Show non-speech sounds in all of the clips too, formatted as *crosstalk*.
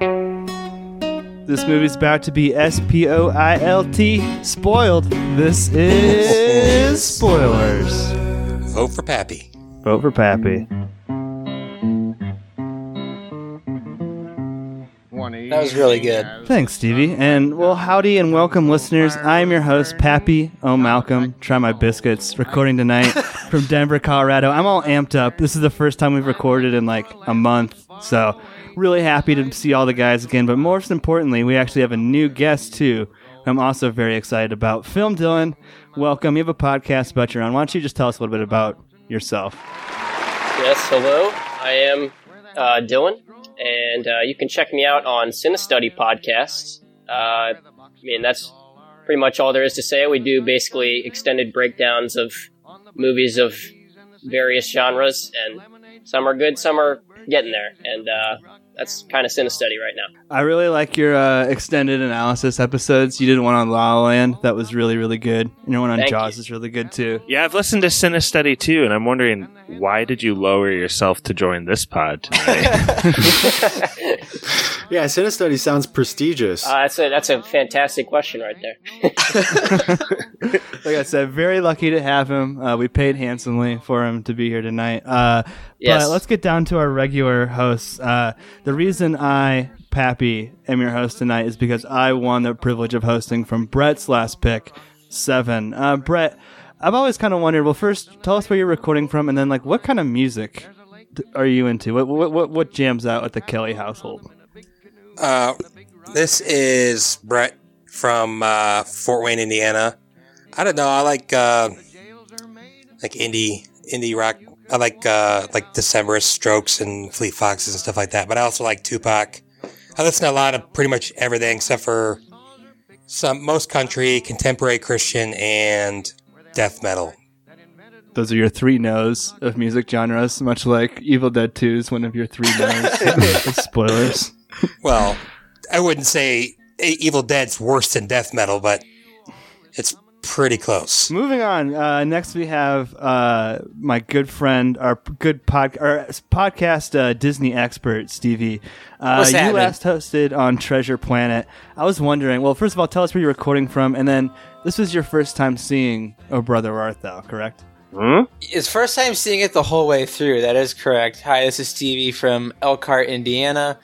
This movie's about to be S P O I L T spoiled. This is spoilers. Vote for Pappy. Vote for Pappy. That was really good. Thanks, Stevie. And well, howdy and welcome, listeners. I'm your host, Pappy O. Malcolm. Try my biscuits. Recording tonight *laughs* from Denver, Colorado. I'm all amped up. This is the first time we've recorded in like a month, so really happy to see all the guys again. But most importantly, we actually have a new guest too. I'm also very excited about. Film Dylan, welcome. You have a podcast about your own. Why don't you just tell us a little bit about yourself? Yes, hello. I am uh, Dylan, and uh, you can check me out on Cinestudy Podcast. Uh, I mean, that's pretty much all there is to say. We do basically extended breakdowns of movies of various genres, and some are good, some are getting there, and uh, that's kind of Cinestudy right now. I really like your uh, extended analysis episodes. You did one on La La Land that was really, really good. And your one on Thank Jaws you. is really good too. Yeah, I've listened to Cinestudy too, and I'm wondering why did you lower yourself to join this pod *laughs* *laughs* *laughs* tonight? Yeah, Cinestudy sounds prestigious. Uh, that's a that's a fantastic question right there. Like I said, very lucky to have him. Uh, we paid handsomely for him to be here tonight. Uh, Yes. But let's get down to our regular hosts. Uh, the reason I, Pappy, am your host tonight is because I won the privilege of hosting from Brett's last pick, seven. Uh, Brett, I've always kind of wondered. Well, first, tell us where you're recording from, and then like what kind of music are you into? What what what, what jams out at the Kelly household? Uh, this is Brett from uh, Fort Wayne, Indiana. I don't know. I like uh, like indie indie rock. I like uh, like Decemberist Strokes and Fleet Foxes and stuff like that. But I also like Tupac. I listen to a lot of pretty much everything except for some most country, contemporary Christian, and death metal. Those are your three no's of music genres, much like Evil Dead 2 is one of your three no's. *laughs* Spoilers. Well, I wouldn't say E- Evil Dead's worse than death metal, but it's pretty close. Moving on. Uh, next, we have uh, my good friend, our good pod, our podcast uh, Disney expert, Stevie. Uh, What's you happening? last hosted on Treasure Planet. I was wondering. Well, first of all, tell us where you're recording from, and then this was your first time seeing Oh Brother Art Thou, correct? Hmm? It's first time seeing it the whole way through. That is correct. Hi, this is Stevie from Elkhart, Indiana.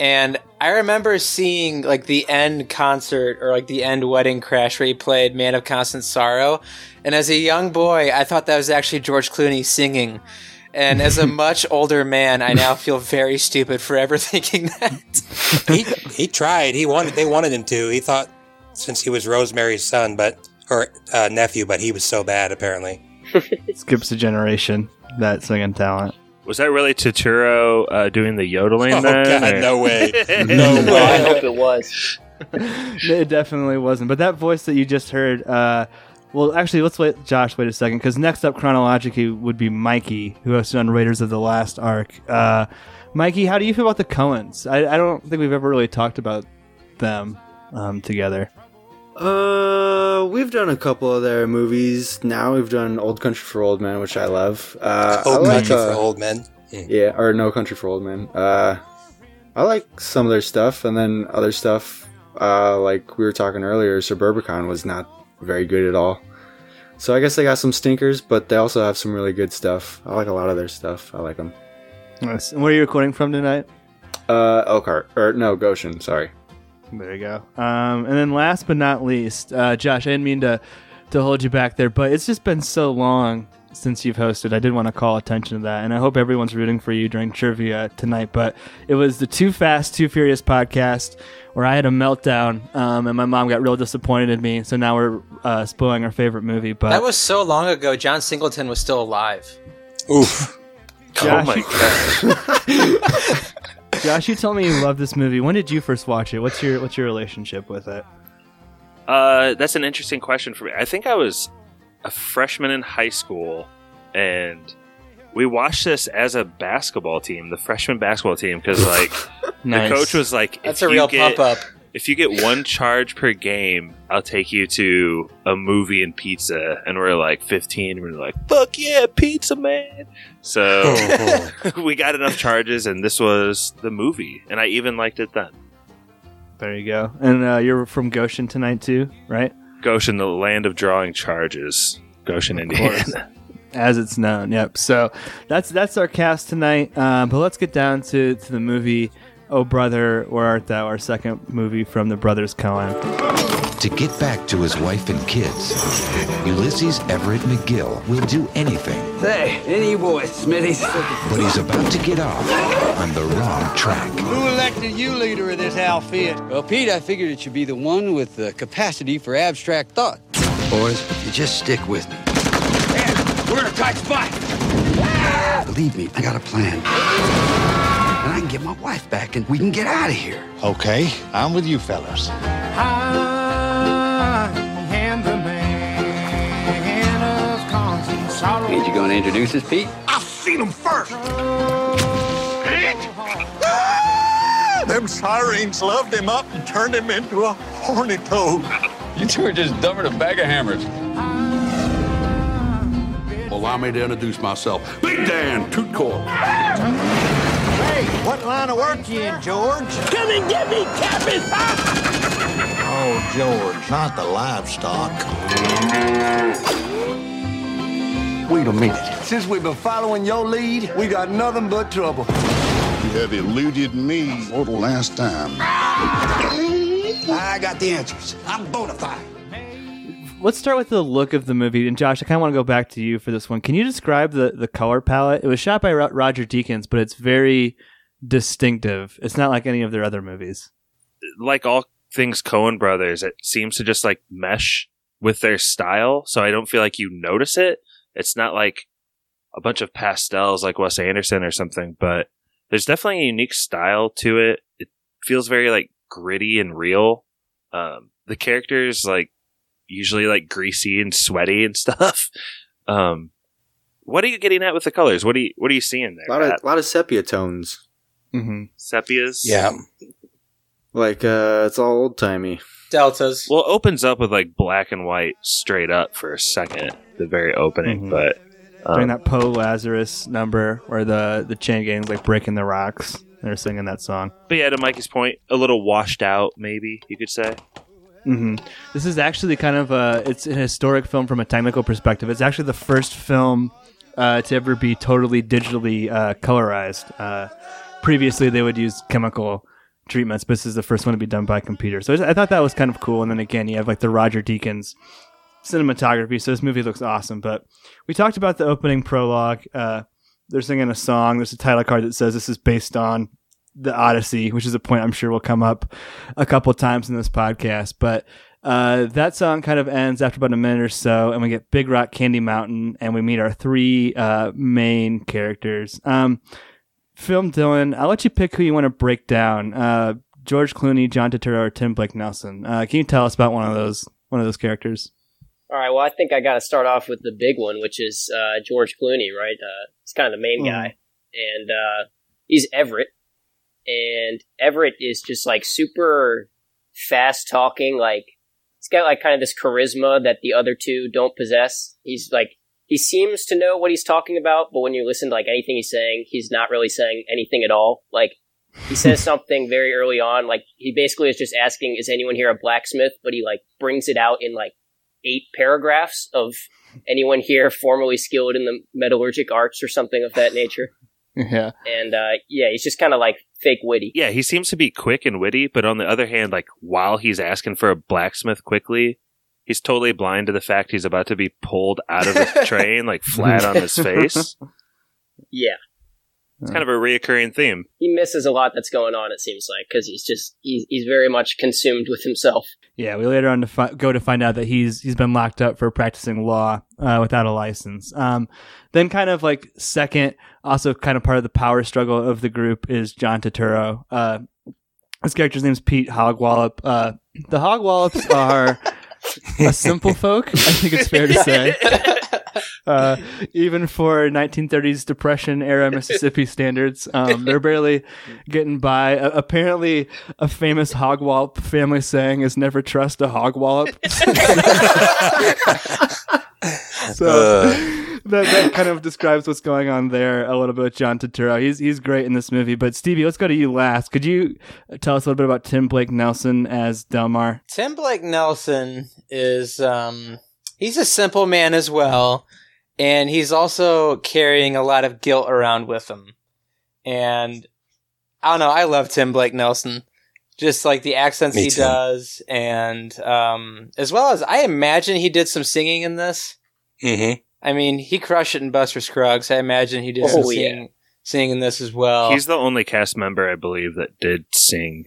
And I remember seeing like the end concert or like the end wedding crash where he played Man of Constant Sorrow. And as a young boy, I thought that was actually George Clooney singing. And as a *laughs* much older man, I now feel very stupid for ever *laughs* thinking that. he he tried. He wanted. They wanted him to. He thought since he was Rosemary's son, but or uh, nephew, but he was so bad apparently. *laughs* Skips a generation. That singing talent. Was that really Turturro uh, doing the yodeling Oh then? God, or- no way, *laughs* no Well, I hope it was. *laughs* it definitely wasn't. But that voice that you just heard, uh, well, actually, let's wait, Josh, wait a second, because next up chronologically would be Mikey, who hosted on Raiders of the Last Ark. Uh, Mikey, how do you feel about the Coens? I, I don't think we've ever really talked about them um, together. Uh, we've done a couple of their movies. Now we've done Old Country for Old Men, which I love. Uh, I Old like, country uh, for old men. Hmm. Yeah, or No Country for Old Men. Uh, I like some of their stuff, and then other stuff, uh, like we were talking earlier, Suburbicon was not very good at all. So I guess they got some stinkers, but they also have some really good stuff. I like a lot of their stuff. I like them. Nice. And where are you recording from tonight? Uh, Elkhart, or no, Goshen, sorry. There you go. Um, and then last but not least, uh, Josh, I didn't mean to, to hold you back there, but it's just been so long since you've hosted. I did want to call attention to that, and I hope everyone's rooting for you during trivia tonight. But it was the Too Fast, Too Furious podcast where I had a meltdown, um, and my mom got real disappointed in me. So now we're uh, spoiling our favorite movie. But that was so long ago, John Singleton was still alive. Oof. Oh my god! *laughs* *laughs* Josh, you told me you love this movie. When did you first watch it? What's your what's your relationship with it? Uh, that's an interesting question for me. I think I was a freshman in high school, and we watched this as a basketball team, the freshman basketball team, because like Nice. *laughs* the coach was like, That's if a you real get- pump up. if you get one charge per game, I'll take you to a movie and pizza. And we're like 15. And we're like, fuck yeah, pizza, man. So *laughs* we got enough charges, and this was the movie. And I even liked it then. There you go. And uh, you're from Goshen tonight too, right? Goshen, the land of drawing charges. Goshen, Of course. Indiana. As it's known. Yep. So that's that's our cast tonight. Um, but let's get down to, to the movie. Oh brother, where art thou? Our second movie from the brothers Coen. To get back to his wife and kids, Ulysses Everett McGill will do anything, Say, any boy, Smitty's. but he's about to get off on the wrong track. Who elected you leader of this outfit? Well, Pete, I figured it should be the one with the capacity for abstract thought. Boys, you just stick with me. Man, We're in a tight spot. Believe me, I got a plan. And I can get my wife back and we can get out of here. Okay, I'm with you fellas. Ain't you gonna introduce us, Pete? I've seen them first. *laughs* Them sirens loved him up and turned him into a horny toad. You two are just dumber than a bag of hammers. Allow me to introduce myself. Big Dan, Toot Corp. Hey, what line of work you in, George? Come and get me, Captain! *laughs* oh, George, not the livestock. Wait a minute. Since we've been following your lead, we got nothing but trouble. You have eluded me for the last time. I got the answers. I'm bona fide. Let's start with the look of the movie. And Josh, I kind of want to go back to you for this one. Can you describe the, the color palette? It was shot by Ro- Roger Deakins, but it's very distinctive. It's not like any of their other movies. like all things Coen brothers, it seems to just like mesh with their style. So I don't feel like you notice it. It's not like a bunch of pastels like Wes Anderson or something, but there's definitely a unique style to it. It feels very like gritty and real. Um, the characters like usually like greasy and sweaty and *laughs* stuff. Um, what are you getting at with the colors? What are you What are you seeing there? A lot of Pat? lot of sepia tones. Mm-hmm. Sepias. Yeah. Like uh, it's all old timey. Deltas. Well, it opens up with like black and white straight up for a second, the very opening, Mhm. but um, During that Po Lazarus number where the, the chain gang's like breaking the rocks. They're singing that song. But yeah, to Mikey's point, a little washed out, maybe you could say. hmm This is actually kind of a it's an historic film from a technical perspective. It's actually the first film uh, to ever be totally digitally uh, colorized. Uh, previously, they would use chemical treatments, but this is the first one to be done by computer. So I thought that was kind of cool. And then again, you have like the Roger Deakins cinematography. So this movie looks awesome. But we talked about the opening prologue. Uh, they're singing a song. There's a title card that says this is based on the Odyssey, which is a point I'm sure will come up a couple times in this podcast. But uh, that song kind of ends after about a minute or so, and we get Big Rock Candy Mountain, and we meet our three uh, main characters. Um, Film Dylan, I'll let you pick who you want to break down. Uh, George Clooney, John Turturro, or Tim Blake Nelson. Uh, can you tell us about one of those one of those characters? All right. Well, I think I got to start off with the big one, which is uh, George Clooney, right? Uh, he's kind of the main Mhm. guy, and uh, he's Everett, and Everett is just like super fast talking. Like he's got like kind of this charisma that the other two don't possess. He's like he seems to know what he's talking about, but when you listen to like anything he's saying, he's not really saying anything at all. Like he *laughs* says something very early on, like he basically is just asking, "Is anyone here a blacksmith?" But he like brings it out in like eight paragraphs of anyone here formerly skilled in the metallurgic arts or something of that nature. *laughs* Yeah, And uh, yeah, he's just kind of like fake witty. Yeah, he seems to be quick and witty, but on the other hand, like while he's asking for a blacksmith quickly, he's totally blind to the fact he's about to be pulled out of the *laughs* train, like flat on his face. Yeah, It's kind of a reoccurring theme. he misses a lot that's going on. It seems like because he's just he's, he's very much consumed with himself. Yeah, we later on to fi- go to find out that he's he's been locked up for practicing law uh, without a license. Um, then, kind of like second, also kind of part of the power struggle of the group is John Turturro. Uh, his character's name is Pete Hogwallop. Uh, the Hogwallops *laughs* are *laughs* a simple folk. I think it's fair to say. *laughs* Uh, even for 1930s Depression era Mississippi standards, um, they're barely getting by. Uh, apparently, a famous Hogwallop family saying is "Never trust a Hogwallop." *laughs* so Uh. that, that kind of describes what's going on there a little bit with John Turturro. He's he's great in this movie. But Stevie, let's go to you last. Could you tell us a little bit about Tim Blake Nelson as Delmar? Tim Blake Nelson is um he's a simple man as well, and he's also carrying a lot of guilt around with him. And I don't know, I love Tim Blake Nelson. Just like the accents Me he too. does, and um, as well as I imagine he did some singing in this. Mm-hmm. I mean, he crushed it in Buster Scruggs. I imagine he did Oh, some yeah. singing, singing in this as well. He's the only cast member I believe that did sing.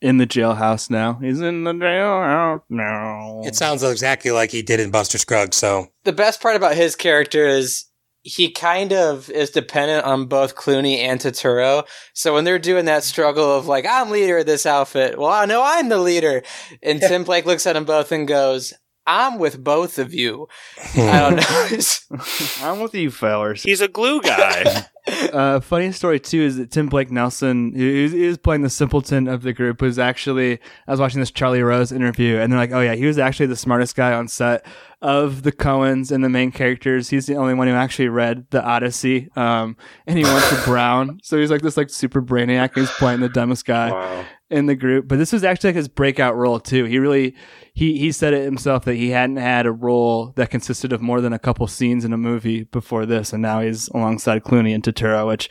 In the jailhouse now. He's in the jailhouse now. It sounds exactly like he did in Buster Scruggs. So the best part about his character is he kind of is dependent on both Clooney and Turturro. So when they're doing that struggle of like, I'm leader of this outfit, well, I know I'm the leader. And *laughs* Tim Blake looks at them both and goes, I'm with both of you. *laughs* I don't know. *laughs* I'm with you, fellers. He's a glue guy. *laughs* uh, funny story too is that Tim Blake Nelson, who is, is playing the simpleton of the group, was actually I was watching this Charlie Rose interview, and they're like, "Oh yeah, he was actually the smartest guy on set of the Coens and the main characters. He's the only one who actually read the Odyssey, um, and he went to Brown, so he's like this like super brainiac. He's playing the dumbest guy Wow. In the group. But this was actually like his breakout role too. He really he he said it himself that he hadn't had a role that consisted of more than a couple scenes in a movie before this, and now he's alongside Clooney and Turturro, which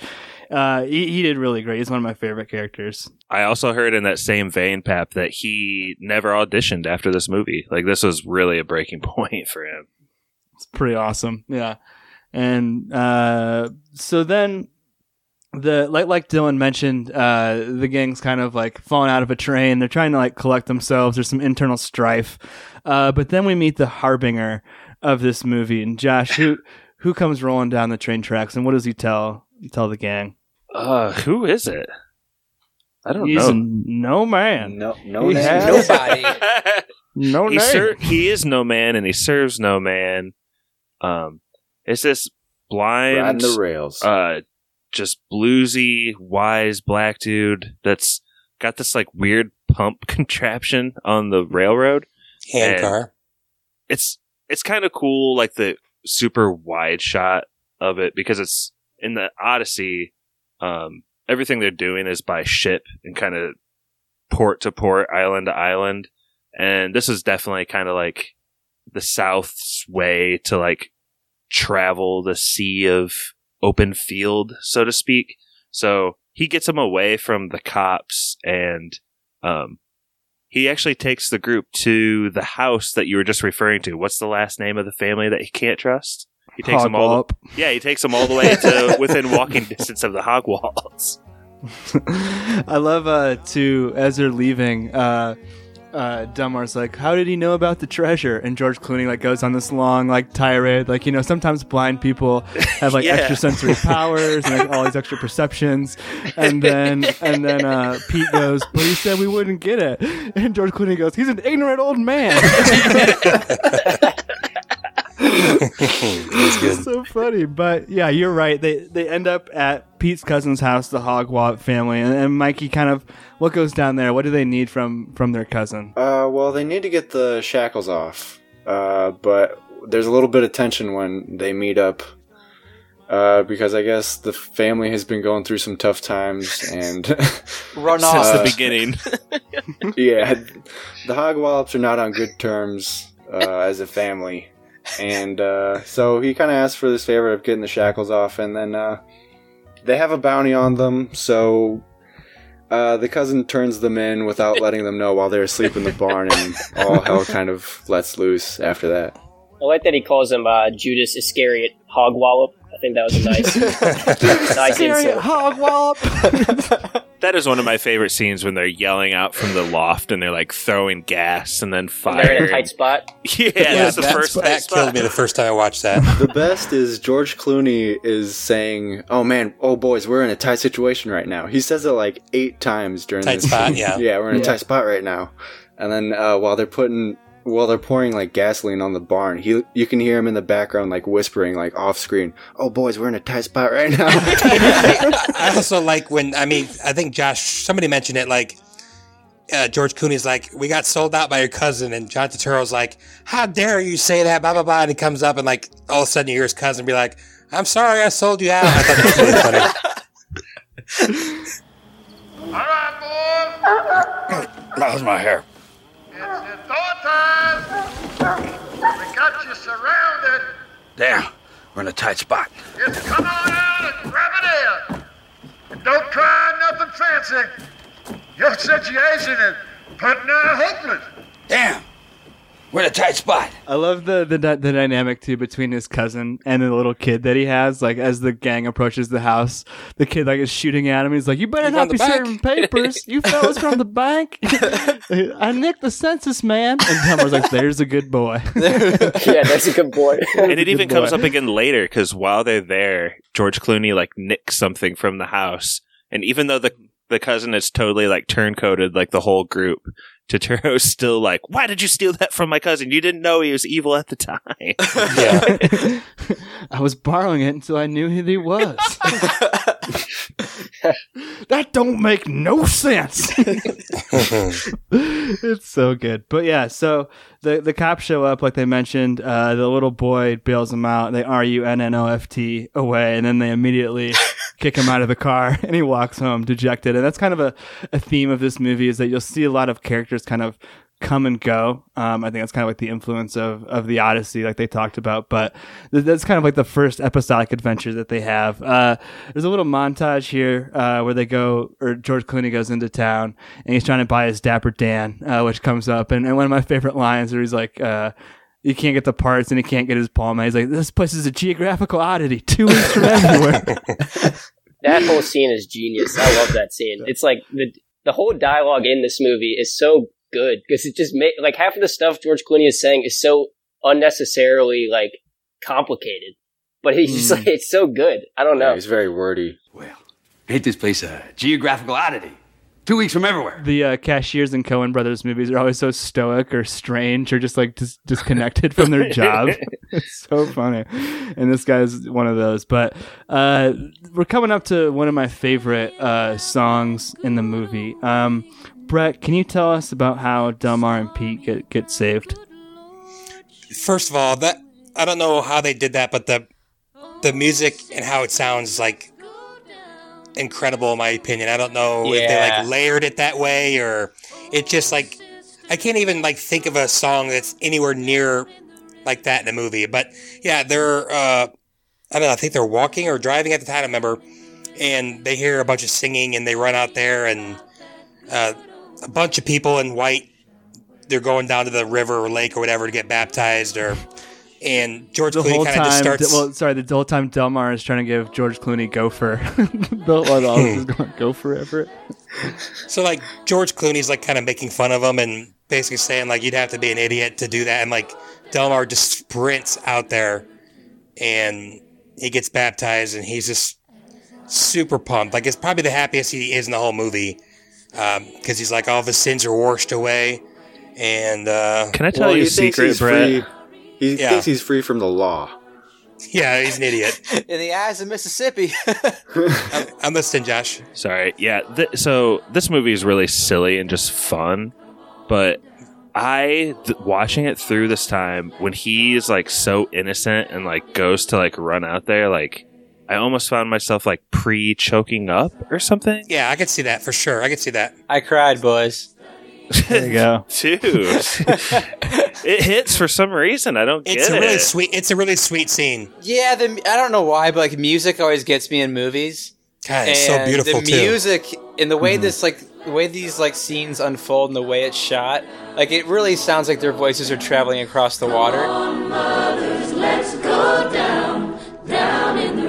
uh, he he did really great. He's one of my favorite characters. I also heard in that same vein, Pap, that he never auditioned after this movie. Like this was really a breaking *laughs* point for him. It's pretty awesome. Yeah. And uh, so then the like like Dylan mentioned, uh, the gang's kind of like falling out of a train. They're trying to like collect themselves. There's some internal strife. Uh, but then we meet the harbinger of this movie. And Josh, who *laughs* who comes rolling down the train tracks and what does he tell tell the gang? Uh, who is it? I don't He's know. no man. No, no He name. has- *laughs* Nobody. *laughs* No he, name. ser- he is no man and he serves no man. Um, it's this blind, Riding the rails. uh, just bluesy, wise black dude that's got this like weird pump *laughs* contraption on the railroad. hand car. It's it's kind of cool, like the super wide shot of it because it's in the Odyssey. Um, everything they're doing is by ship and kind of port to port, island to island, and this is definitely kind of like the South's way to like travel the sea of open field, so to speak. So he gets him away from the cops and um, he actually takes the group to the house that you were just referring to. What's the last name of the family that he can't trust? He takes them all. The, *laughs* yeah, he takes them all the way to *laughs* within walking distance of the hog walls. *laughs* I love uh to as they're leaving, uh uh Delmar's like, How did he know about the treasure? And George Clooney like goes on this long like tirade, like, you know, sometimes blind people have like *laughs* Yeah. extrasensory powers and like all these extra perceptions. And *laughs* then and then uh Pete goes, But he said we wouldn't get it. And George Clooney goes, He's an ignorant old man. *laughs* *laughs* That's good. so funny. But yeah, you're right. They they end up at Pete's cousin's house, the Hogwallop family, and, and Mikey kind of what goes down there. What do they need from from their cousin? Uh, well, they need to get the shackles off. Uh, but there's a little bit of tension when they meet up. Uh, because I guess the family has been going through some tough times, *laughs* and *laughs* Run off Since off. the beginning. yeah, the Hogwallops are not on good terms uh, as a family, and uh, so he kind of asks for this favor of getting the shackles off, and then uh, they have a bounty on them, so. Uh, the cousin turns them in without *laughs* letting them know while they're asleep in the barn, and all hell kind of lets loose after that. I like that he calls him uh, Judas Iscariot Hogwallop. I think that was a nice, *laughs* nice insult. Hog *laughs* that is one of my favorite scenes when they're yelling out from the loft and they're like throwing gas and then fire. They're in a tight spot. *laughs* Yeah, that's the that, first that tight killed spot. me the first time I watched that. The best is George Clooney is saying, "Oh man, oh boys, we're in a tight situation right now." He says it like eight times during the Tight this spot, scene. yeah. yeah, we're in a Yeah. tight spot right now. And then uh, while they're putting while they're pouring like gasoline on the barn, he you can hear him in the background like whispering like off screen. Oh boys, we're in a tight spot right now. *laughs* I also like when I mean I think Josh somebody mentioned it like uh, George Clooney's like we got sold out by your cousin and John Turturro's like how dare you say that blah blah blah and he comes up and like all of a sudden you hear his cousin be like I'm sorry I sold you out. I thought that was really funny. *laughs* How's *laughs* my hair? We got you surrounded. Damn, we're in a tight spot. Just come on out and grab it in. And don't try nothing fancy. Your situation is putting out hopeless. Damn, we're in a tight spot. I love the, the dy- the dynamic too between his cousin and the little kid that he has. Like as the gang approaches the house, the kid like is shooting at him. He's like, "You better You not be the bank?" serving papers. You *laughs* fellas from the bank. *laughs* I nicked the census man." And Dummer's like, "There's a good boy." *laughs* yeah, that's a good boy. and it Good even comes up again later because while they're there, George Clooney like nicks something from the house, and even though the the cousin is totally like turncoated like the whole group, Turturro's still like, "Why did you steal that from my cousin? You didn't know he was evil at the time." Yeah. *laughs* *laughs* I was borrowing it until I knew who he was. *laughs* *laughs* that don't make no sense. *laughs* it's so good. But yeah, so the the cops show up, like they mentioned. Uh, the little boy bails them out. They R U N N O F T away, and then they immediately *laughs* kick him out of the car, and he walks home dejected. And that's kind of a, a theme of this movie is that you'll see a lot of characters kind of come and go. Um, I think that's kind of like the influence of, of the Odyssey, like they talked about. But th- that's kind of like the first episodic adventure that they have. Uh, there's a little montage here uh, where they go, or George Clooney goes into town and he's trying to buy his Dapper Dan, uh, which comes up. And, and one of my favorite lines where he's like, uh, you can't get the parts and he can't get his palm. He's like, this place is a geographical oddity, two weeks from everywhere. *laughs* *laughs* that whole scene is genius. I love that scene. It's like the the whole dialogue in this movie is so good because it just make like half of the stuff George Clooney is saying is so unnecessarily like complicated, but he's just Hmm. like it's so good. I don't know. Yeah, he's very wordy. Well, hate this place a geographical oddity? Two weeks from everywhere. the uh, cashiers in Coen Brothers movies are always so stoic or strange or just like dis- disconnected from their job. it's *laughs* *laughs* so funny. And this guy's one of those. But uh, we're coming up to one of my favorite uh, songs in the movie. Um, Brett, can you tell us about how Delmar and Pete get, get saved? First of all, that I don't know how they did that, but the the music and how it sounds is like incredible in my opinion. I don't know if they like layered it that way or it just like I can't even like think of a song that's anywhere near like that in a movie. But yeah, they're uh I don't know, I think they're walking or driving at the time, I remember, and they hear a bunch of singing and they run out there and uh, a bunch of people in white they're going down to the river or lake or whatever to get baptized or and George The Clooney kind of just starts well, sorry, the whole time Delmar is trying to give George Clooney gopher. *laughs* the while all is going gopher Everett. So like George Clooney's like kind of making fun of him and basically saying like you'd have to be an idiot to do that and like Delmar just sprints out there and he gets baptized and he's just super pumped. Like it's probably the happiest he is in the whole movie because he's like all of his sins are washed away and uh, Can I tell Well, you a he thinks secret, he's Brett? free. He Yeah. thinks he's free from the law. *laughs* yeah he's an idiot. *laughs* In the eyes of Mississippi. *laughs* I'm, I'm listening, Josh. Sorry. Yeah. Th- so this movie is really silly and just fun, but I th- watching it through this time when he's like so innocent and like goes to like run out there, like I almost found myself like pre choking up or something. Yeah, I could see that for sure. I could see that. I cried, boys. There you go. *laughs* Dude, *laughs* it hits for some reason. I don't It's get a really it. sweet. It's a really sweet scene. Yeah, the I don't know why, but like music always gets me in movies. God, it's so beautiful the too. music and the way mm-hmm. this like the way these like scenes unfold and the way it's shot, like it really sounds like their voices are traveling across the water. Let's go down, down in the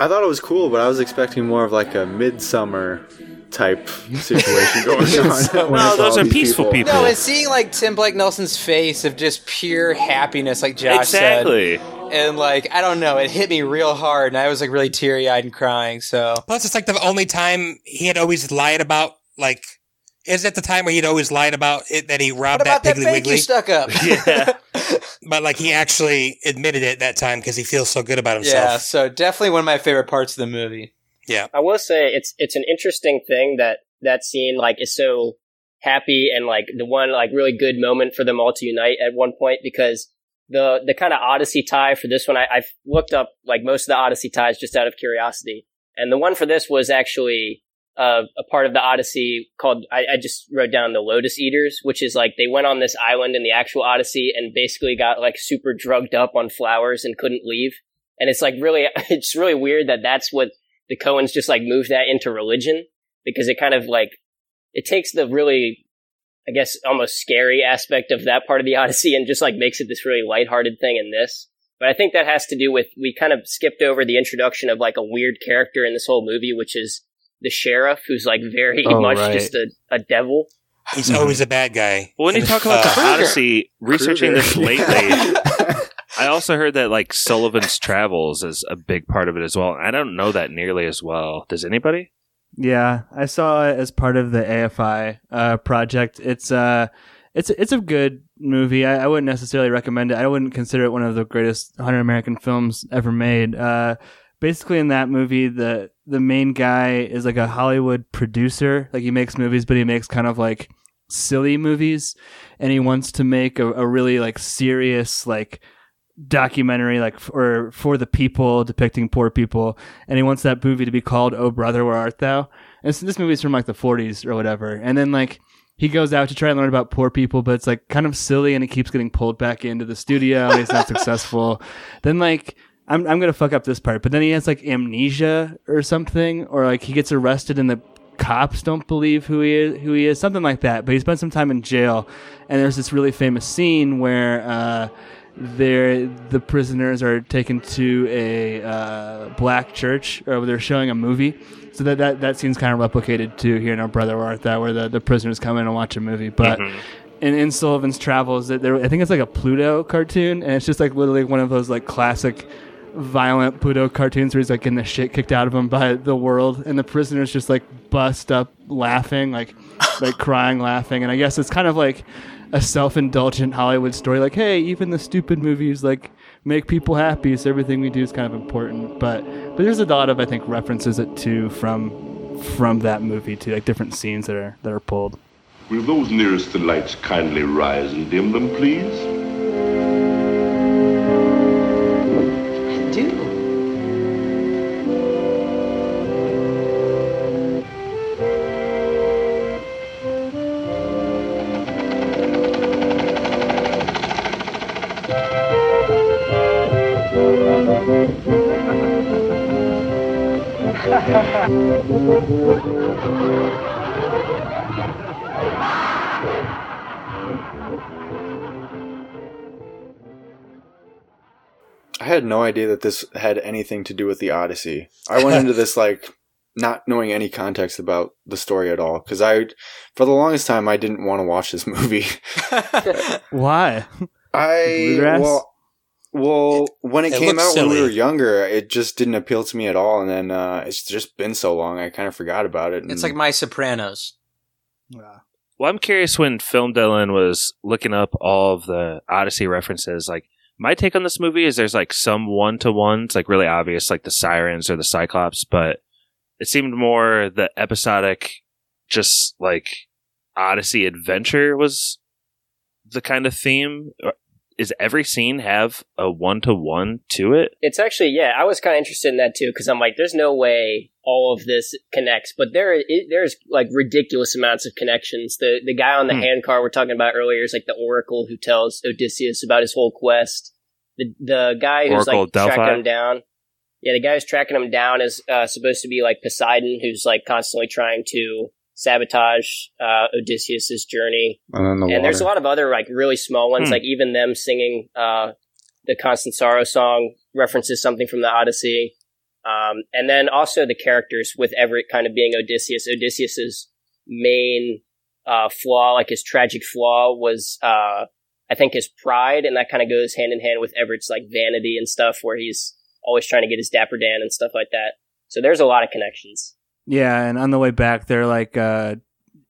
I thought it was cool, but I was expecting more of like a midsummer type situation going *laughs* on. when No, those are these peaceful people. No, and seeing like Tim Blake Nelson's face of just pure happiness, like Josh Exactly. said, and like I don't know, it hit me real hard, and I was like really teary eyed and crying. So Plus, it's like the only time he had always lied about, like, is at the time where he'd always lied about it that he robbed what about that that Piggly fake Wiggly? stuck up? *laughs* Yeah. *laughs* But like, he actually admitted it that time because he feels so good about himself. yeah, so definitely one of my favorite parts of the movie. Yeah. I will say it's it's an interesting thing that that scene like is so happy and like the one like really good moment for them all to unite at one point because the the kind of Odyssey tie for this one I, I've looked up like most of the Odyssey ties just out of curiosity and the one for this was actually uh, a part of the Odyssey called I, I just wrote down the Lotus Eaters which is like they went on this island in the actual Odyssey and basically got like super drugged up on flowers and couldn't leave and it's like really *laughs* it's really weird that that's what the Coens just like moved that into religion because it kind of like it takes the really I guess almost scary aspect of that part of the Odyssey and just like makes it this really lighthearted thing in this. But I think that has to do with we kind of skipped over the introduction of like a weird character in this whole movie, which is the sheriff, who's like very Oh, *laughs* much right. just a, a devil. He's always a bad guy. Well, when you talk about uh, the Odyssey, researching Kruger. this lately, *laughs* I also heard that like Sullivan's Travels is a big part of it as well. I don't know that nearly as well. Does anybody? Yeah, I saw it as part of the AFI uh, project. It's uh, it's it's a good movie. I, I wouldn't necessarily recommend it. I wouldn't consider it one of the greatest 100 American films ever made. Uh, basically, in that movie, the the main guy is like a Hollywood producer. Like he makes movies, but he makes kind of like silly movies, and he wants to make a, a really like serious like documentary like f- or for the people depicting poor people. And he wants that movie to be called oh brother where art thou? And so this movie's from like the 40s or whatever. And then like he goes out to try and learn about poor people but it's like kind of silly and he keeps getting pulled back into the studio and he's not *laughs* successful. Then like I'm, I'm gonna fuck up this part but then he has like amnesia or something or like he gets arrested and the cops don't believe who he is who he is something like that. But he spent some time in jail and there's this really famous scene where uh they're the prisoners are taken to a uh, black church or they're showing a movie. So that, that that scene's kind of replicated too here in our brother Where Art Thou where the, the prisoners come in and watch a movie. But in, in Sullivan's Travels that there I think it's like a Pluto cartoon and it's just like literally one of those like classic violent Pluto cartoons where he's like getting the shit kicked out of him by the world and the prisoners just like bust up laughing like *laughs* like crying laughing. And I guess it's kind of like a self-indulgent Hollywood story like hey even the stupid movies like make people happy so everything we do is kind of important. But but there's a lot of I think references it to from from that movie to like different scenes that are that are pulled. Will those nearest the lights kindly rise and dim them, please? I had no idea that this had anything to do with the Odyssey. I went into this *laughs* like not knowing any context about the story at all because I, for the longest time, I didn't want to watch this movie. *laughs* why I Bluegrass? well, well, when it, it came looks out when we were younger, it just didn't appeal to me at all. And then uh, it's just been so long, I kind of forgot about it. It's like My Sopranos. Well, I'm curious when Film Dylan was looking up all of the Odyssey references. Like, my take on this movie is there's like some one to ones, like really obvious, like the Sirens or the Cyclops, but it seemed more the episodic, just like Odyssey adventure was the kind of theme. Is every scene have a one to one to it? It's actually yeah, I was kind of interested in that too because I'm like, there's no way all of this connects, but there it, there's like ridiculous amounts of connections. The the guy on the Hmm. handcar we're talking about earlier is like the Oracle who tells Odysseus about his whole quest. The the guy who's Oracle like Delphi? tracking him down. Yeah, the guy who's tracking him down is uh, supposed to be like Poseidon, who's like constantly trying to sabotage uh, Odysseus's journey and the and there's a lot of other like really small ones Hmm. like even them singing uh the constant sorrow song references something from the odyssey Um, and then also the characters with Everett kind of being Odysseus. Odysseus's main uh, flaw, like his tragic flaw, was uh, I think his pride, and that kind of goes hand in hand with Everett's like vanity and stuff, where he's always trying to get his dapper Dan and stuff like that. So there's a lot of connections. Yeah, and on the way back, they're like uh,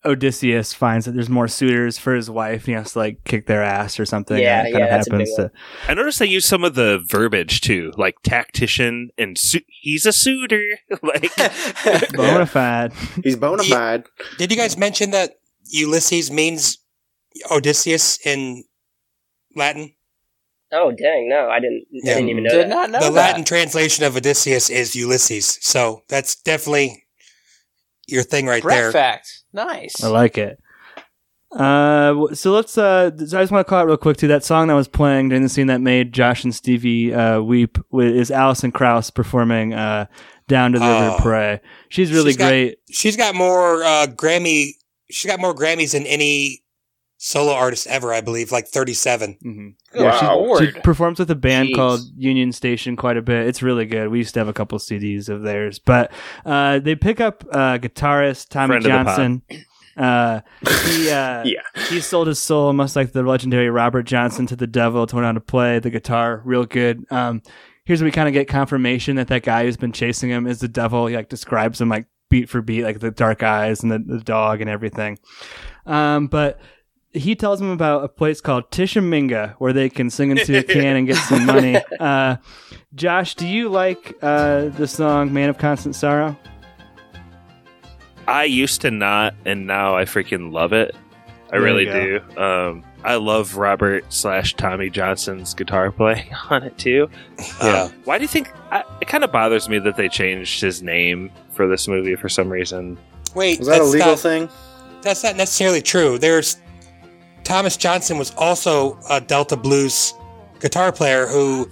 Odysseus finds that there's more suitors for his wife, and he has to like kick their ass or something. Yeah, and it kind yeah, of that's happens to. I noticed they use some of the verbiage too, like tactician and su- he's a suitor. *laughs* like *laughs* Bona fide. He's bona fide. Did you guys mention that Ulysses means Odysseus in Latin? Oh dang, no, I didn't. I didn't even know Did that. not know the that. Latin translation of Odysseus is Ulysses. So that's definitely your thing right Brett there. fact. Nice. I like it. Uh, so let's. Uh, so I just want to call it real quick too. That song that was playing during the scene that made Josh and Stevie uh, weep wi- is Alison Krauss performing uh, "Down to the River Oh. Pray." She's really She's got- great. She's got more uh, Grammy. She's got more Grammys than any solo artist ever, I believe, like 37. Mm-hmm. Good Yeah, she- she, performs with a band Jeez. called Union Station quite a bit. It's really good. We used to have a couple CDs of theirs, but uh, they pick up uh, guitarist Tommy Friend of the pod. Johnson. Uh, he *laughs* uh, Yeah. he sold his soul, almost like the legendary Robert Johnson, to the devil to learn how to play the guitar real good. Um, here's where we kind of get confirmation that that guy who's been chasing him is the devil. He like describes him like beat for beat, like the dark eyes and the, the dog and everything. Um, but he tells him about a place called Tishomingo where they can sing into a can and get some money. *laughs* Uh, Josh, do you like uh, the song "Man of Constant Sorrow"? I used to not, and now I freaking love it. I There really do. Um, I love Robert slash Tommy Johnson's guitar playing *laughs* on it too. Yeah. Um, why do you think? I, it kind of bothers me that they changed his name for this movie for some reason. Wait, Was that a legal not, thing? That's not necessarily true. There's Thomas Johnson was also a Delta blues guitar player who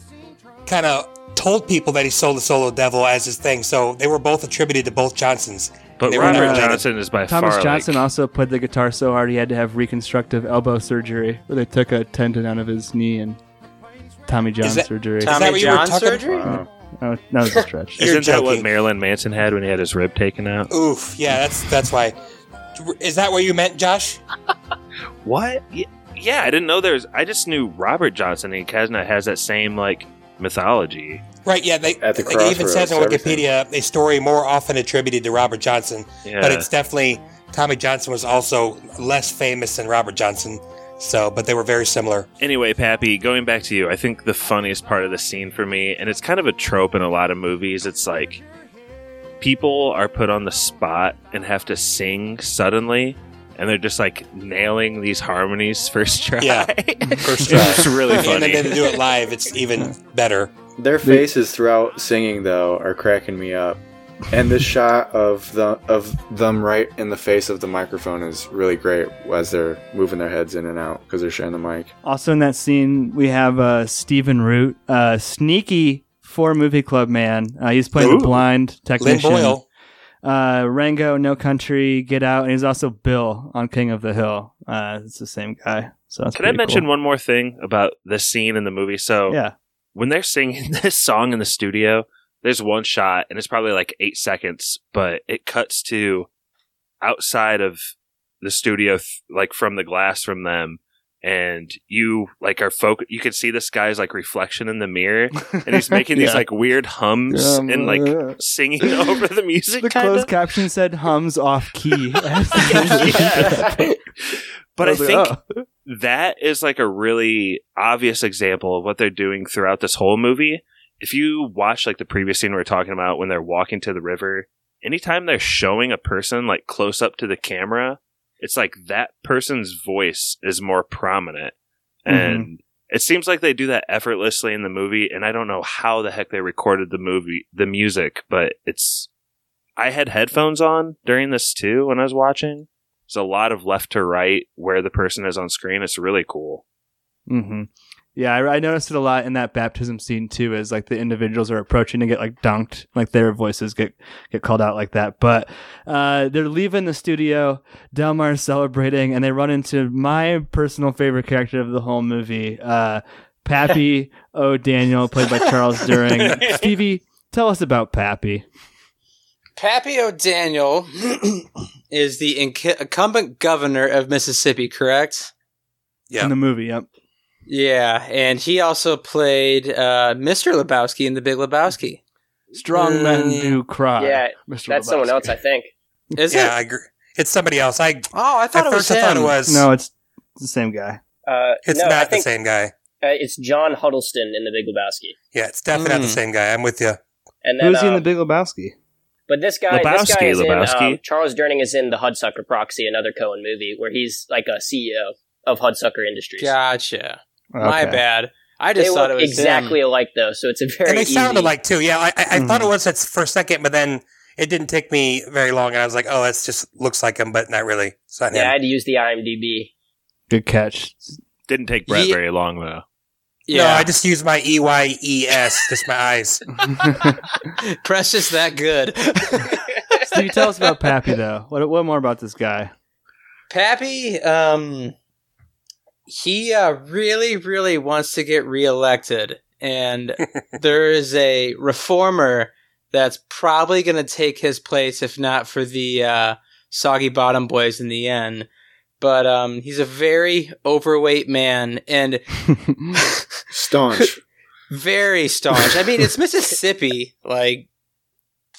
kind of told people that he sold the solo devil as his thing. So they were both attributed to both Johnsons. But They Robert never- Johnson is by Thomas far Johnson like, also played the guitar so hard he had to have reconstructive elbow surgery, where they took a tendon out of his knee and Tommy John that- surgery. is that Tommy what you were John talking- surgery? Wow. Oh, that was a stretch. You're Isn't that what. Marilyn Manson had when he had his rib taken out? Oof, yeah, that's that's why. Is that what you meant, Josh? *laughs* What? Yeah, yeah, I didn't know there's. I just knew Robert Johnson and Kazna has that same like mythology. Right, yeah. They, At the like, it even says on crossroads, Wikipedia a story more often attributed to Robert Johnson, Yeah. but it's definitely Tommy Johnson was also less famous than Robert Johnson. So, but they were very similar. Anyway, Pappy, going back to you, I think the funniest part of the scene for me, and it's kind of a trope in a lot of movies, it's like people are put on the spot and have to sing suddenly, and they're just like nailing these harmonies first try. Yeah. *laughs* first try. It's really funny. And then they do it live, it's even better. Their faces throughout singing though are cracking me up, and this shot of the of them right in the face of the microphone is really great as they're moving their heads in and out because they're sharing the mic. Also in that scene, we have uh, Stephen Root, uh, sneaky four movie club man. Uh, he's playing Ooh. the blind Lynn technician. Boyle. Uh, Rango, No Country, Get Out, and he's also Bill on King of the Hill. Uh, it's the same guy. So that's Can I mention cool. one more thing about this scene in the movie? So, Yeah. when they're singing *laughs* this song in the studio, there's one shot and it's probably like eight seconds, but it cuts to outside of the studio, like from the glass from them. And you like are folk. You can see this guy's like reflection in the mirror, *laughs* and he's making these like weird hums Um, and like uh, singing *laughs* over the music. The kinda. closed caption said hums off key. *laughs* But I think oh. that is like a really obvious example of what they're doing throughout this whole movie. If you watch like the previous scene we are talking about when they're walking to the river, anytime they're showing a person like close up to the camera, it's like that person's voice is more prominent. And it seems like they do that effortlessly in the movie, and I don't know how the heck they recorded the movie the music, but it's I had headphones on during this too when I was watching. There's a lot of left to right where the person is on screen. It's really cool. hmm Yeah, I, I noticed it a lot in that baptism scene too. As like the individuals are approaching to get like dunked, like their voices get get called out like that. But uh, they're leaving the studio. Delmar's celebrating, and they run into my personal favorite character of the whole movie, uh, Pappy *laughs* O'Daniel, played by Charles Durning. *laughs* Stevie, tell us about Pappy. Pappy O'Daniel *clears throat* is the inc- incumbent governor of Mississippi, correct? Yeah. In the movie, yep. Yeah, and he also played uh, Mr. Lebowski in The Big Lebowski. Strong men do cry. yeah, Mr. that's someone else, I think. Is yeah, it? I agree. It's somebody else. I oh, I thought at it was first I thought it him. was No, it's the same guy. Uh, It's no, I not the think, same guy. Uh, it's John Huddleston in The Big Lebowski. Yeah, it's definitely not the Mm. same guy. I'm with you. And then, Who's he in uh, the Big Lebowski? But this guy, this guy is Lebowski. in um, Charles Durning is in the Hudsucker Proxy, another Coen movie, where he's like a CEO of Hudsucker Industries. Gotcha. My bad. I they just thought it was exactly him. alike though, so it's a very and they easy. sounded like too. Yeah, I, I, I thought it was at for a second, but then it didn't take me very long, and I was like, oh, it just looks like him, but not really. It's not yeah, I had to use the IMDb. Good catch. Didn't take Brett Ye- very long though. No, Yeah, I just used my E Y E S, just my eyes. *laughs* Precious that good. Steve, tell us about *laughs* Pappy though. What what more about this guy? Pappy, um, he uh, really, really wants to get reelected, and *laughs* there is a reformer that's probably going to take his place, if not for the uh, soggy bottom boys in the end. But um, he's a very overweight man and *laughs* *laughs* Staunch. very staunch. I mean, it's Mississippi. Like,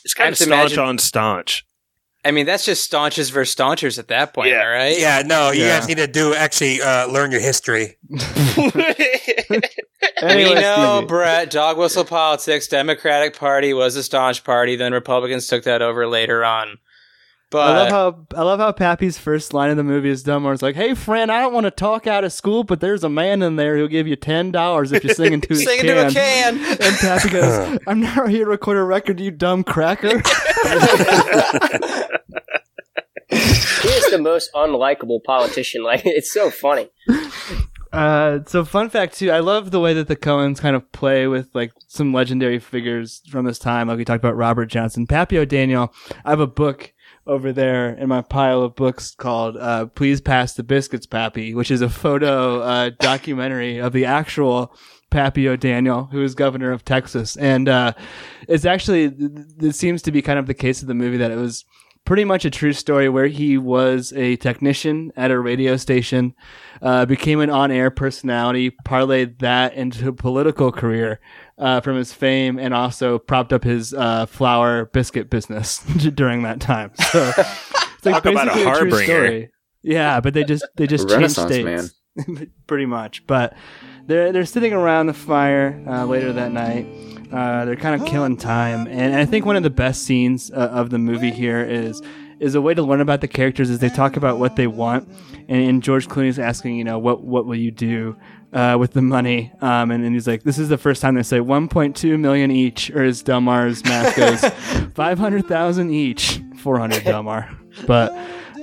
It's kind I of staunch imagine- on staunch. I mean, that's just staunches versus staunchers at that point, Yeah. all right? Yeah, no, you Yeah. guys need to do actually uh, learn your history. Anyway, we know, Brett, dog whistle politics, Democratic Party was a staunch party, then Republicans took that over later on. But I love how I love how Pappy's first line in the movie is dumb, where it's like, "Hey, friend, I don't want to talk out of school, but there's a man in there who'll give you ten dollars if you sing into *laughs* his singing can." to a can. And Pappy goes, *laughs* *laughs* "I'm not here to record a record, you dumb cracker." He is the most unlikable politician. Like it's so funny. Uh, so fun fact too, I love the way that the Coens kind of play with like some legendary figures from this time. Like we talked about Robert Johnson, Pappy Daniel. I have a book over there in my pile of books called uh, "Please Pass the Biscuits, Pappy," which is a photo uh, *laughs* documentary of the actual Pappy O'Daniel, who is governor of Texas, and uh, it's actually it seems to be kind of the case of the movie that it was pretty much a true story where he was a technician at a radio station, uh, became an on-air personality, parlayed that into a political career uh, from his fame, and also propped up his uh, flour biscuit business *laughs* during that time. So it's *laughs* like Talk about a basically true story. Yeah, but they just they just A changed Renaissance states, *laughs* pretty much. But they're they're sitting around the fire uh, later that night. Uh, they're kind of killing time, and I think one of the best scenes uh, of the movie here is is a way to learn about the characters as they talk about what they want, and, and George Clooney's asking, you know, what what will you do uh, with the money? Um, and then he's like, this is the first time they say 1.2 million each, or as Delmar's math goes, *laughs* 500,000 each, 400 Delmar. But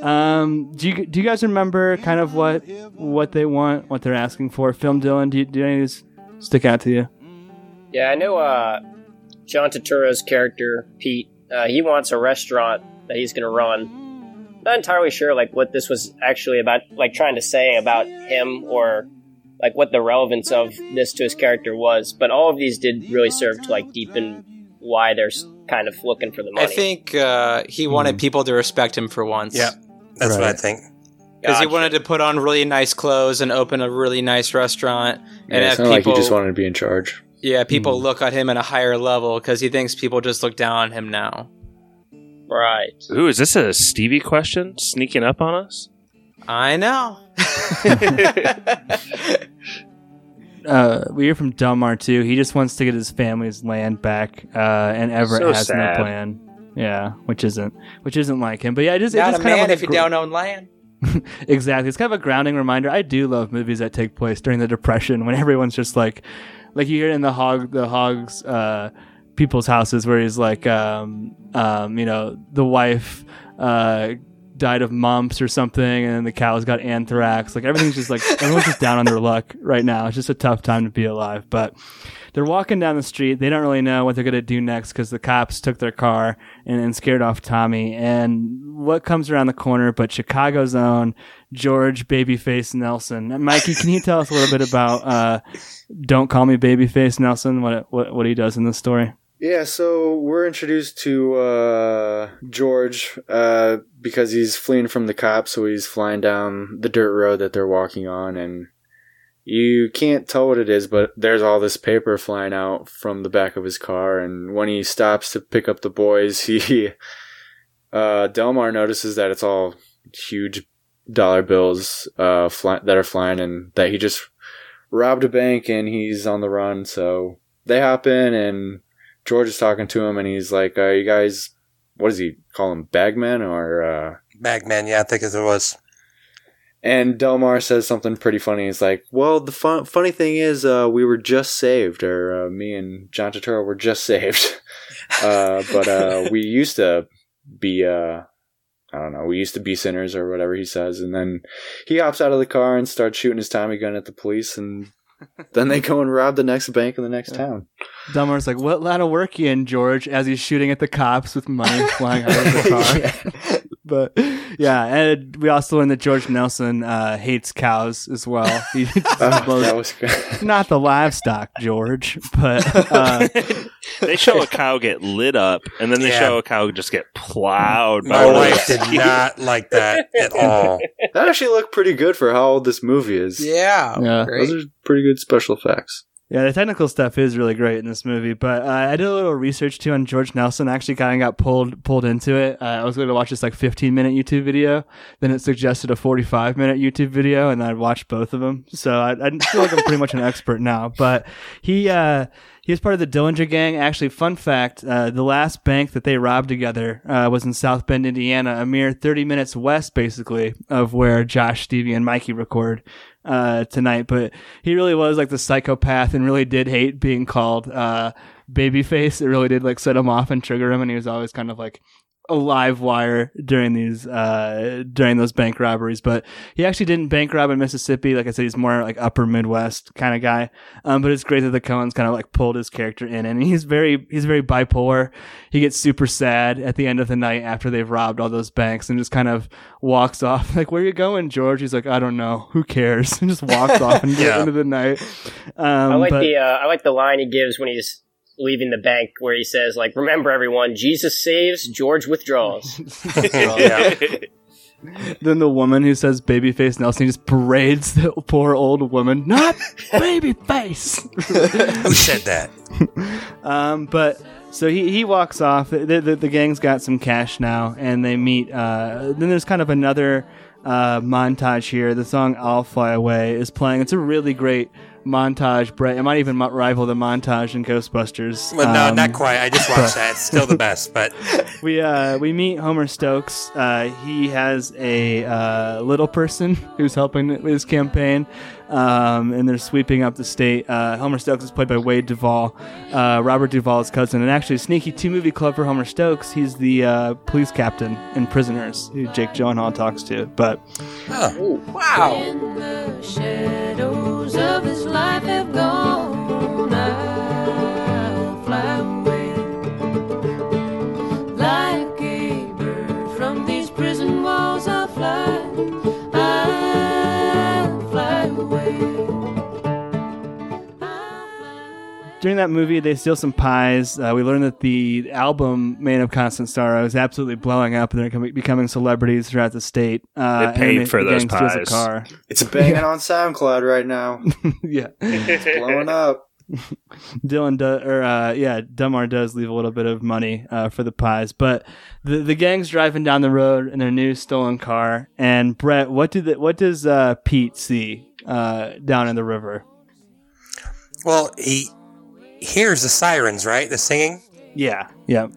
um, do you do you guys remember kind of what what they want, what they're asking for? Film Dylan, do you, do any of these stick out to you? Yeah, I know. Uh, John Turturro's character Pete, uh, he wants a restaurant that he's going to run. Not entirely sure like what this was actually about, like trying to say about him or like what the relevance of this to his character was. But all of these did really serve to like deepen why they're kind of looking for the money. I think uh, he wanted people to respect him for once. Yeah, that's what I think. Because he wanted to put on really nice clothes and open a really nice restaurant and Yeah, it's have not like people. he just wanted to be in charge. Yeah, people look at him at a higher level because he thinks people just look down on him now. right. Ooh, is this a Stevie question sneaking up on us? I know. *laughs* uh, we hear from Delmar too. He just wants to get his family's land back, uh, and Everett So has sad. no plan. Yeah, which isn't which isn't like him. But yeah, it just, it Not just a kind man of like if you gr- don't own land. *laughs* exactly. It's kind of a grounding reminder. I do love movies that take place during the Depression when everyone's just like, like you hear in the hog, the hogs, uh, people's houses where he's like, um, um, you know, the wife, uh, died of mumps or something and the cows got anthrax. Like everything's just like, everyone's just down on their luck right now. It's just a tough time to be alive. But they're walking down the street. They don't really know what they're going to do next because the cops took their car and, and scared off Tommy. And what comes around the corner but Chicago's own George Babyface Nelson. Mikey, can you tell us a little bit about uh, Don't Call Me Babyface Nelson, what, what, what he does in this story? Yeah, so we're introduced to uh, George uh, because he's fleeing from the cops, so he's flying down the dirt road that they're walking on, and you can't tell what it is, but there's all this paper flying out from the back of his car, and when he stops to pick up the boys, *laughs* he uh, Delmar notices that it's all huge dollar bills uh, fly- that are flying, and that he just robbed a bank and he's on the run. So they hop in, and George is talking to him, and he's like, uh, "You guys, what does he call him, bagman or?" Uh, Bagman, yeah, I think it was. and Delmar says something pretty funny. He's like, "Well, the fun- funny thing is, uh, we were just saved, or uh, me and John Turturro were just *laughs* saved, *laughs* uh, but uh, we used to be, uh, I don't know, we used to be sinners, or whatever he says." And then he hops out of the car and starts shooting his Tommy gun at the police, and *laughs* then they go and rob the next bank in the next town. Delmar's like, "What line of work you in, George?" As he's shooting at the cops with money flying out of the *laughs* car. But yeah, and we also learned that George Nelson uh, hates cows as well. He *laughs* *laughs* Oh, that was not the livestock, George, but *laughs* uh, they show a cow get lit up, and then they Yeah. show a cow just get plowed. My by one of wife did not like that at all. That actually looked pretty good for how old this movie is. Yeah, Yeah. great. Those are pretty good special effects. Yeah, the technical stuff is really great in this movie. But uh, I did a little research too on George Nelson. I actually kind of got pulled pulled into it. Uh, I was going to watch this like 15 minute YouTube video. Then it suggested a 45 minute YouTube video, and I watched both of them. So I, I feel like I'm pretty much an expert now. But he uh, he was part of the Dillinger Gang. Actually, fun fact: uh, the last bank that they robbed together uh, was in South Bend, Indiana, a mere 30 minutes west, basically, of where Josh, Stevie, and Mikey record uh, tonight. But he really was like the psychopath and really did hate being called uh, babyface. It really did like set him off and trigger him, and he was always kind of like a live wire during these uh during those bank robberies but he actually didn't bank rob in mississippi. Like i said he's more like upper midwest kind of guy. Um but it's great that the coens kind of like pulled his character in and he's very he's very bipolar. He gets super sad at the end of the night after they've robbed all those banks and just kind of walks off. *laughs* Like where you going george? He's like i don't know. Who cares? *laughs* And just walks off and *laughs* Yeah. into the night. Um I like but- the uh, I like the line he gives when he's leaving the bank, where he says, "Like, remember everyone, Jesus saves, George withdraws." yeah. *laughs* Then the woman who says babyface Nelson just parades the poor old woman. Not *laughs* babyface. Who said that? *laughs* um, but so he, he walks off. The, the, the gang's got some cash now, and they meet. Uh, then there's kind of another uh, montage here. The song "I'll Fly Away" is playing. It's a really great montage. Brett, it might even rival the montage in Ghostbusters. Well, no, Um, not quite. I just watched that. It's still the *laughs* best, but we uh we meet Homer Stokes. Uh, he has a uh, little person *laughs* who's helping with his campaign, um, and they're sweeping up the state. Uh, Homer Stokes is played by Wayne Duvall, uh, Robert Duvall's cousin, and actually sneaky two movie club for Homer Stokes. He's the uh, police captain in Prisoners, who Jake Gyllenhaal talks to. But Wow. During that movie, they steal some pies. Uh, we learn that the album "Man of Constant Sorrow" is absolutely blowing up, and they're becoming- becoming celebrities throughout the state. Uh, They paid and for the those gang steals a pies. car. It's banging on SoundCloud right now. *laughs* yeah, It's blowing up. *laughs* Dylan does, or uh, yeah, Delmar does leave a little bit of money uh, for the pies, but the the gang's driving down the road in their new stolen car. And Brett, what do the, what does uh, Pete see uh, down in the river? well, he hears the sirens, right? The singing. Yeah, yeah.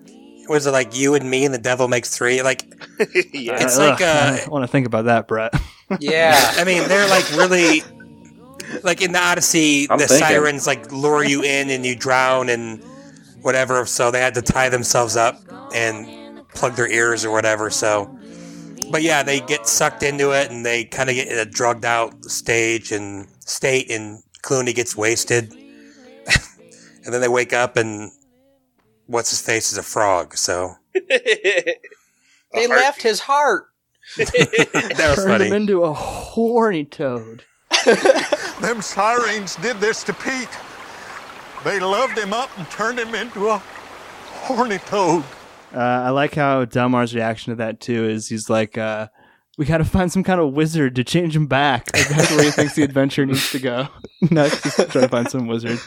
Was it like you and me and the devil makes three? Like *laughs* yeah. it's like uh, I want to think about that, Brett. *laughs* Yeah. I mean, they're like really like in the Odyssey, I'm the thinking. sirens like lure you in and you drown and whatever. So they had to tie themselves up and plug their ears or whatever. So, but yeah, they get sucked into it and they kind of get in a drugged out stage and state, and Clooney gets wasted, and then they wake up and what's his face is a frog. So *laughs* They left his heart. *laughs* that was Turned him into a horny toad. *laughs* Them sirens did this to Pete. They loved him up and turned him into a horny toad. Uh, I like how Delmar's reaction to that too is he's like, uh, "We got to find some kind of wizard to change him back." Like, that's where he thinks the adventure needs to go. Next, just try to find some wizard.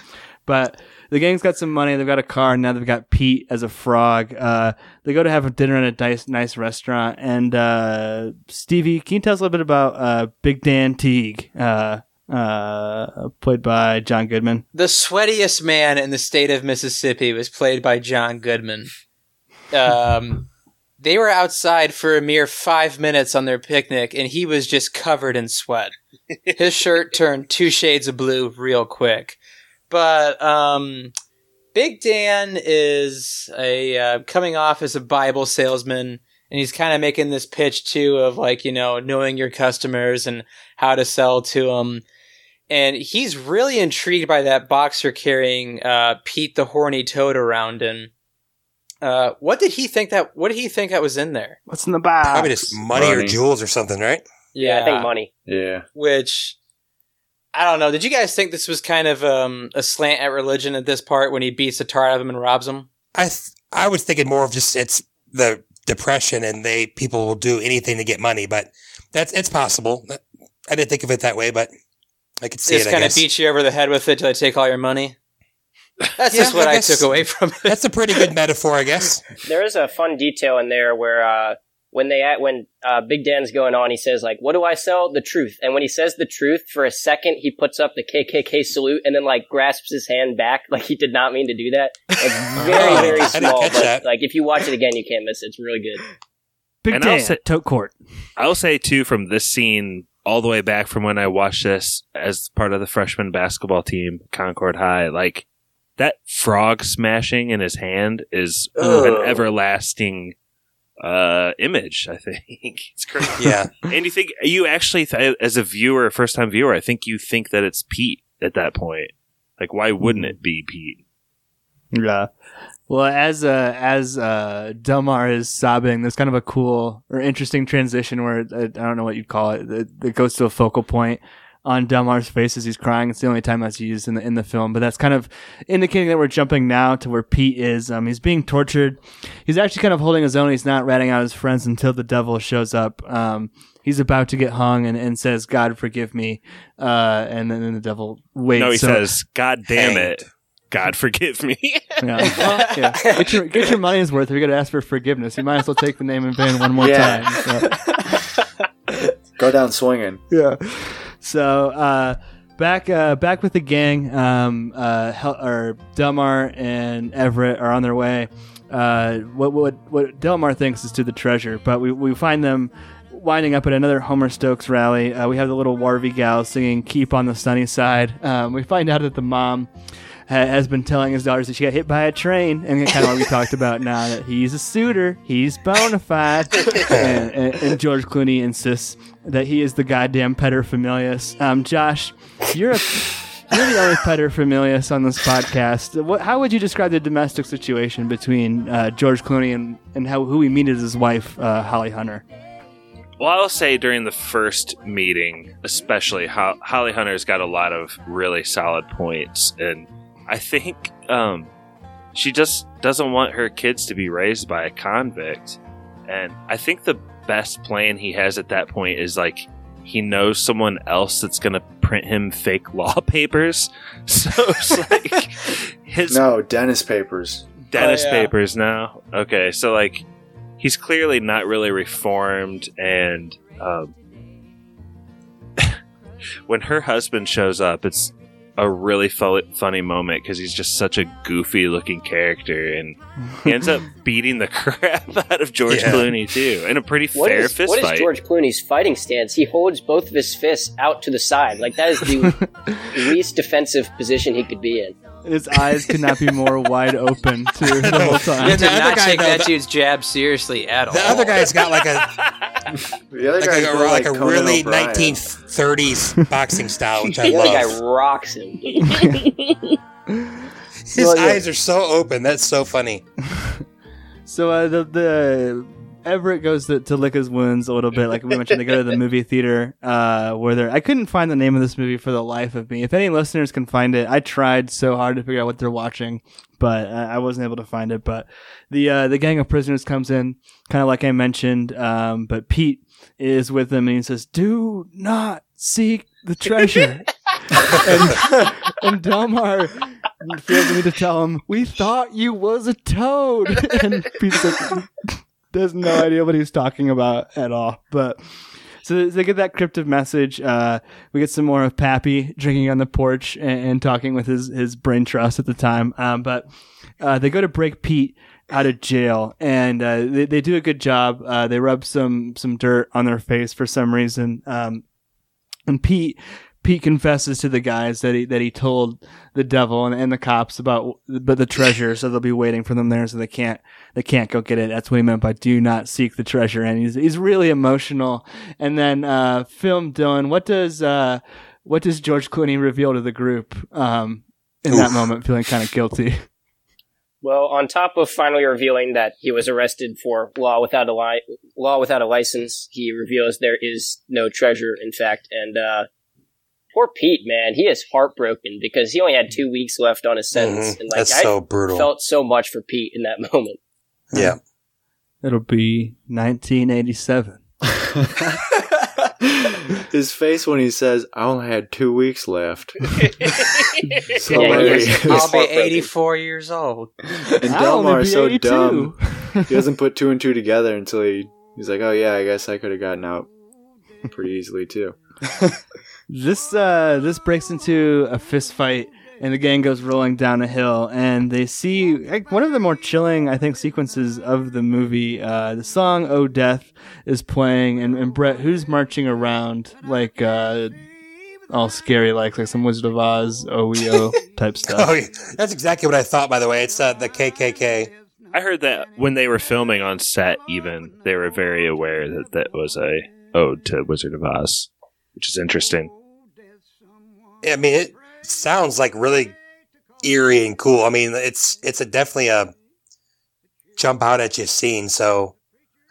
But the gang's got some money. They've got a car. And now they've got Pete as a frog. Uh, they go to have a dinner in a nice, nice restaurant. And uh, Stevie, can you tell us a little bit about uh, Big Dan Teague, uh, uh, played by John Goodman? The sweatiest man in the state of Mississippi was played by John Goodman. Um, they were outside for a mere five minutes on their picnic, and he was just covered in sweat. His shirt turned two shades of blue real quick. But um, Big Dan is a uh, coming off as a Bible salesman, and he's kind of making this pitch too of like you know knowing your customers and how to sell to them. And he's really intrigued by that boxer carrying uh, Pete the horny toad around. And uh, what did he think that? What did he think that was in there? What's in the box? Probably just money, or jewels or something, right? Yeah, I think money. Yeah. Which I don't know. Did you guys think this was kind of um, a slant at religion at this part when he beats the tar out of him and robs him? I th- I was thinking more of just it's the depression and they people will do anything to get money, but that's it's possible. I didn't think of it that way, but I could see Just it. I kind of guess. beat you over the head with it till they take all your money. That's Yeah, just what I I, took away from it. That's a pretty good metaphor, I guess. There is a fun detail in there where uh, when they at when uh, Big Dan's going on, he says like, "What do I sell? The truth." And when he says the truth, for a second he puts up the KKK salute and then like grasps his hand back, like he did not mean to do that. It's *laughs* very Oh, very small, but that. like if you watch it again, you can't miss it. It's really good. Big And I'll Dan, say- Tote Court. I'll say too from this scene all the way back from when I watched this as part of the freshman basketball team, Concord High, like that frog smashing in his hand is Ugh. an everlasting uh image, I think. it's crazy. *laughs* Yeah. and you think you actually th- as a viewer, a first time viewer, I think you think that it's Pete at that point. Like why wouldn't it be Pete? Yeah. Well, as uh, as uh, Delmar is sobbing, there's kind of a cool or interesting transition where uh, I don't know what you'd call it. It, it goes to a focal point on Delmar's face as he's crying. It's the only time that's used in the in the film, but that's kind of indicating that we're jumping now to where Pete is. Um, he's being tortured. He's actually kind of holding his own. He's not ratting out his friends until the devil shows up. Um, he's about to get hung and, and says, "God forgive me," uh, and then the devil waits. no, he So- says, God damn Hanged. it. God forgive me. *laughs* Yeah. Well, yeah. Get your get your money's worth. If you're gonna ask for forgiveness, you might as well take the name in vain one more Yeah. time. So, *laughs* Go down swinging. yeah. So uh, back uh, back with the gang. Um, uh, Hel- or Delmar and Everett are on their way. Uh, what what what Delmar thinks is to the treasure, but we we find them. Winding up at another Homer Stokes rally, uh, we have the little Wharvey gal singing "Keep on the Sunny Side." Um, we find out that the mom ha- has been telling his daughters that she got hit by a train, and kind of what we talked about now that he's a suitor, he's bona fide, *laughs* and, and, and George Clooney insists that he is the goddamn paterfamilias. Um, Josh, you're a you're the only paterfamilias on this podcast. What, how would you describe the domestic situation between uh, George Clooney and and how who he meets as his wife, uh, Holly Hunter? Well, I'll say during the first meeting, especially, Holly Hunter's got a lot of really solid points, and I think um, she just doesn't want her kids to be raised by a convict. And I think the best plan he has at that point is like he knows someone else that's going to print him fake *laughs* law papers. *laughs* So it's like *laughs* his No, Dennis Papers. Dennis Oh, yeah. papers now. Okay, so like he's clearly not really reformed, and um, when her husband shows up, it's a really fu- funny moment because he's just such a goofy looking character, and he ends up *laughs* beating the *laughs* crap out of George Yeah. Clooney too, in a pretty What fair is, fist what is fight. George Clooney's fighting stance? He holds both of his fists out to the side. Like that is the *laughs* least defensive position he could be in. His eyes could not be more wide open *laughs* too the whole You time. did the other not guy, take though, that the- dude's jab seriously at all. The other guy's got like a *laughs* The other like guy's a, more like a really 1930s *laughs* boxing style, which I The other guy love. rocks him. His Well, yeah. eyes are so open. That's so funny. So uh, the the Everett goes to, to lick his wounds a little bit. Like we mentioned, they go to the movie theater uh, where they're. I couldn't find the name of this movie for the life of me. If any listeners can find it, I tried so hard to figure out what they're watching, but I I wasn't able to find it. But the uh, the gang of prisoners comes in, kind of like I mentioned. Um, but Pete is with them, and he says, "Do not seek the treasure." *laughs* and, and Delmar feels the need to tell him, "We thought you was a toad," *laughs* and Pete's like, has no idea what he's talking about at all. But so they get that cryptic message. Uh, we get some more of Pappy drinking on the porch and, and talking with his his brain trust at the time. Um, but uh, they go to break Pete out of jail, and uh, they they do a good job. Uh, they rub some some dirt on their face for some reason. Um, and Pete Pete confesses to the guys that he that he told the devil and, and the cops about but the treasure, so they'll be waiting for them there, so they can't they can't go get it. That's what he meant by "do not seek the treasure," and he's he's really emotional. And then uh, film Dylan, what does uh, what does George Clooney reveal to the group um, in that moment, feeling kind of guilty? Well, on top of finally revealing that he was arrested for law without a li- law without a license, he reveals there is no treasure, in fact. And uh, poor Pete, man, he is heartbroken because he only had two weeks left on his sentence, Mhm. and like That's I so brutal. felt so much for Pete in that *laughs* moment. Yeah. It'll be 1987. *laughs* His face when he says, "I only had two weeks left." *laughs* so Yeah, hilarious. yes. I'll be 84 years old. And Delmar be is so 82. dumb. he doesn't put two and two together until he he's like, "Oh yeah, I guess I could have gotten out pretty easily too." This uh this breaks into a fist fight and the gang goes rolling down a hill and they see like one of the more chilling I think sequences of the movie. Uh the song Oh Death is playing and, and Brett who's marching around like uh all scary like like some Wizard of Oz OEO *laughs* type stuff. Oh, yeah. That's exactly what I thought. By the way, it's uh, the KKK. I heard that when they were filming on set, even they were very aware that that was a ode to Wizard of Oz, which is interesting. I mean, it sounds like really eerie and cool. I mean, it's it's a definitely a jump out at you scene. So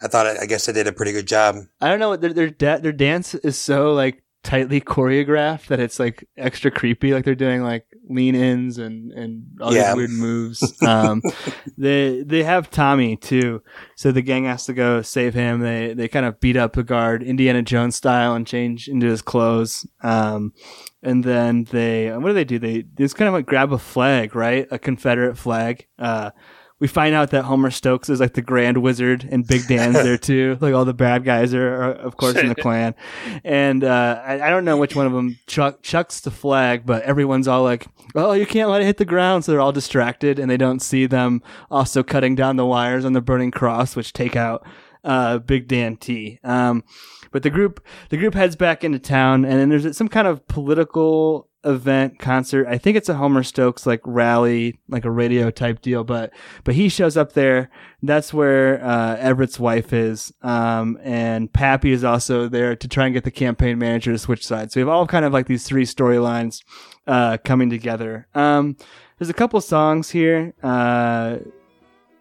I thought I guess I did a pretty good job. I don't know their their da- their dance is so like tightly choreographed that it's like extra creepy. Like they're doing like lean ins and and all Yeah. these weird moves. Um, *laughs* they they have Tommy too, so the gang has to go save him. They they kind of beat up the guard Indiana Jones style and change into his clothes. Um, and then they what do they do? They they just kind of like grab a flag, right? A Confederate flag. Uh, we find out that Homer Stokes is like the Grand Wizard, and Big Dan's there *laughs* too. Like all the bad guys are, are of course, in the Klan. And uh, I, I don't know which one of them chuck, chucks the flag, but everyone's all like, "Oh, you can't let it hit the ground!" So they're all distracted, and they don't see them also cutting down the wires on the burning cross, which take out uh, Big Dan T. Um, but the group the group heads back into town, and then there's some kind of political event concert. I think it's a Homer Stokes like rally, like a radio type deal. But but he shows up there. That's where uh, Everett's wife is, um, and Pappy is also there to try and get the campaign manager to switch sides. So we have all kind of like these three storylines uh, coming together. Um, there's a couple songs here. Uh,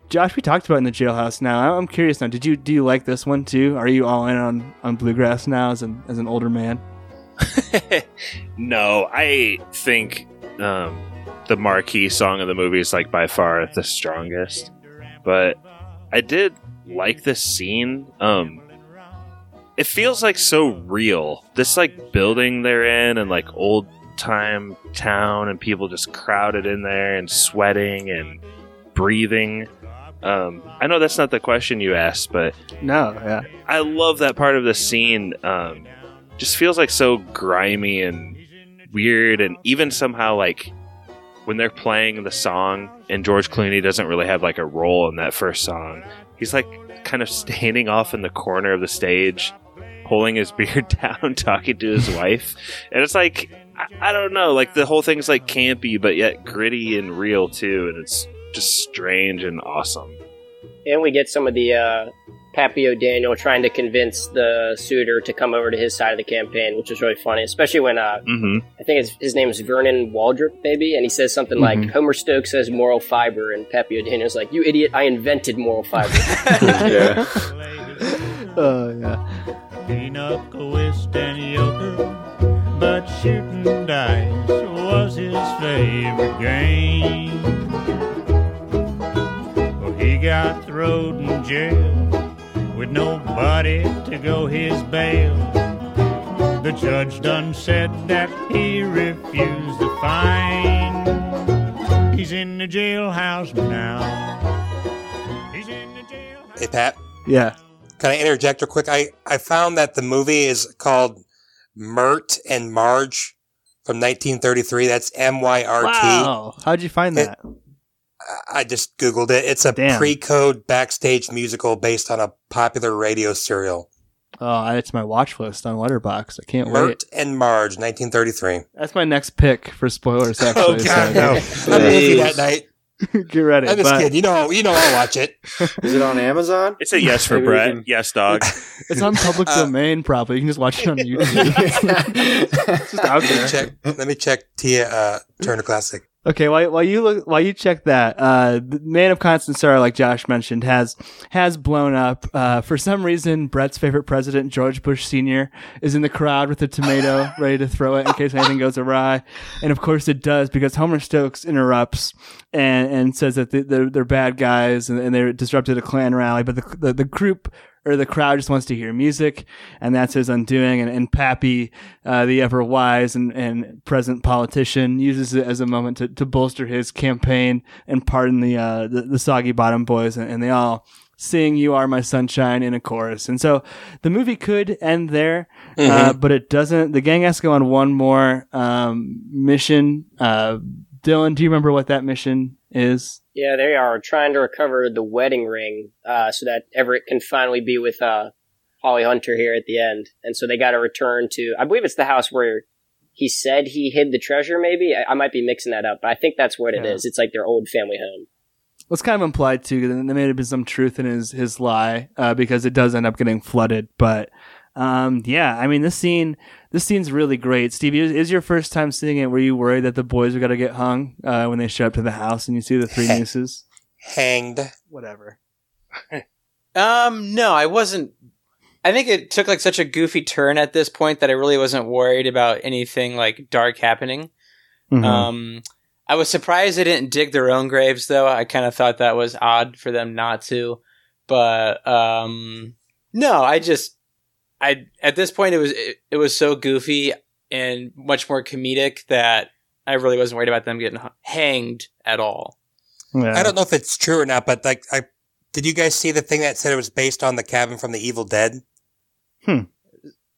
Josh, we talked about in the jailhouse. Now I'm curious. Now, did you do you like this one too? Are you all in on, on bluegrass now as an as an older man? *laughs* No, I think um, the marquee song of the movie is like by far the strongest. But I did like this scene. Um, it feels like so real. This like building they're in and like old time town and people just crowded in there and sweating and breathing. Um, I know that's not the question you asked, but No, yeah. I love that part of the scene. Um, just feels like so grimy and weird, and even somehow like when they're playing the song, and George Clooney doesn't really have like a role in that first song. He's like kind of standing off in the corner of the stage, pulling his *laughs* beard down, talking to his wife, and it's like I, I don't know, like the whole thing's like campy, but yet gritty and real too, and it's just strange and awesome. And we get some of the uh, Pappy O'Daniel trying to convince the suitor to come over to his side of the campaign, which is really funny, especially when uh, Mm-hmm. I think his, his name is Vernon Waldrip, maybe, and he says something like Mhm. Homer Stokes says moral fiber, and Pappy O'Daniel's like, "You idiot! I invented moral fiber." *laughs* yeah. Oh yeah. Pinochle, whist, and euchre, but shooting dice was his favorite game. Well, he got thrown in jail with nobody to go his bail. The judge done said that he refused the fine. He's in the jailhouse now. He's in the jailhouse. Hey, Pat. Yeah. Can I interject real quick? I, I found that the movie is called Myrt and Marge from 1933. That's M Y R T. Wow. How'd you find that? I just Googled it. It's a Damn. pre code backstage musical based on a popular radio serial. Oh, it's my watch list on Letterboxd. I can't Myrt wait. and Marge, 1933. That's my next pick for spoilers. Actually, Oh, God, so- no. I'm movie that night. *laughs* Get ready. I'm just but- kidding. You know, you know, I'll watch it. *laughs* Is it on Amazon? It's a yes for Brett. can- Yes, dog. *laughs* It's on public Uh, domain, probably. You can just watch it on YouTube. just out Let there. me check. Let me check Tia uh, Turner Classic. Okay, while, while you look, while you check that, uh, the Man of Constant Sorrow, like Josh mentioned, has has blown up. Uh, for some reason, Brett's favorite president, George Bush Senior, is in the crowd with a tomato, *laughs* ready to throw it in case anything goes awry. And of course, it does because Homer Stokes interrupts and and says that they- they're they're bad guys and, and they disrupted a Klan rally, but the the, the group or the crowd just wants to hear music, and that's his undoing. And, and Pappy, uh, the ever wise and, and present politician, uses it as a moment to, to bolster his campaign and pardon the, uh, the, the soggy bottom boys, and, and they all sing "You Are My Sunshine" in a chorus. And so the movie could end there, uh, but it doesn't. The gang has to go on one more um, mission. Uh, Dylan, do you remember what that mission is? Yeah, they are trying to recover the wedding ring uh, so that Everett can finally be with uh, Holly Hunter here at the end. And so they got to return to, I believe it's the house where he said he hid the treasure, maybe? I, I might be mixing that up, but I think that's what it is. Yeah. It's like their old family home. Well, it's kind of implied too. There may have been some truth in his his lie uh, because it does end up getting flooded. But um, yeah, I mean this scene this scene's really great. Stevie, is, is your first time seeing it? Were you worried that the boys were gonna get hung uh, when they show up to the house and you see the three nieces? Hanged. Whatever. *laughs* Um, no, I wasn't. I think it took like such a goofy turn at this point that I really wasn't worried about anything like dark happening. Mhm. Um, I was surprised they didn't dig their own graves, though. I kind of thought that was odd for them not to. But um, no, I just, I at this point it was it, it was so goofy and much more comedic that I really wasn't worried about them getting hanged at all. I don't know if it's true or not, but like, I did you guys see the thing that said it was based on the cabin from the Evil Dead? Hmm.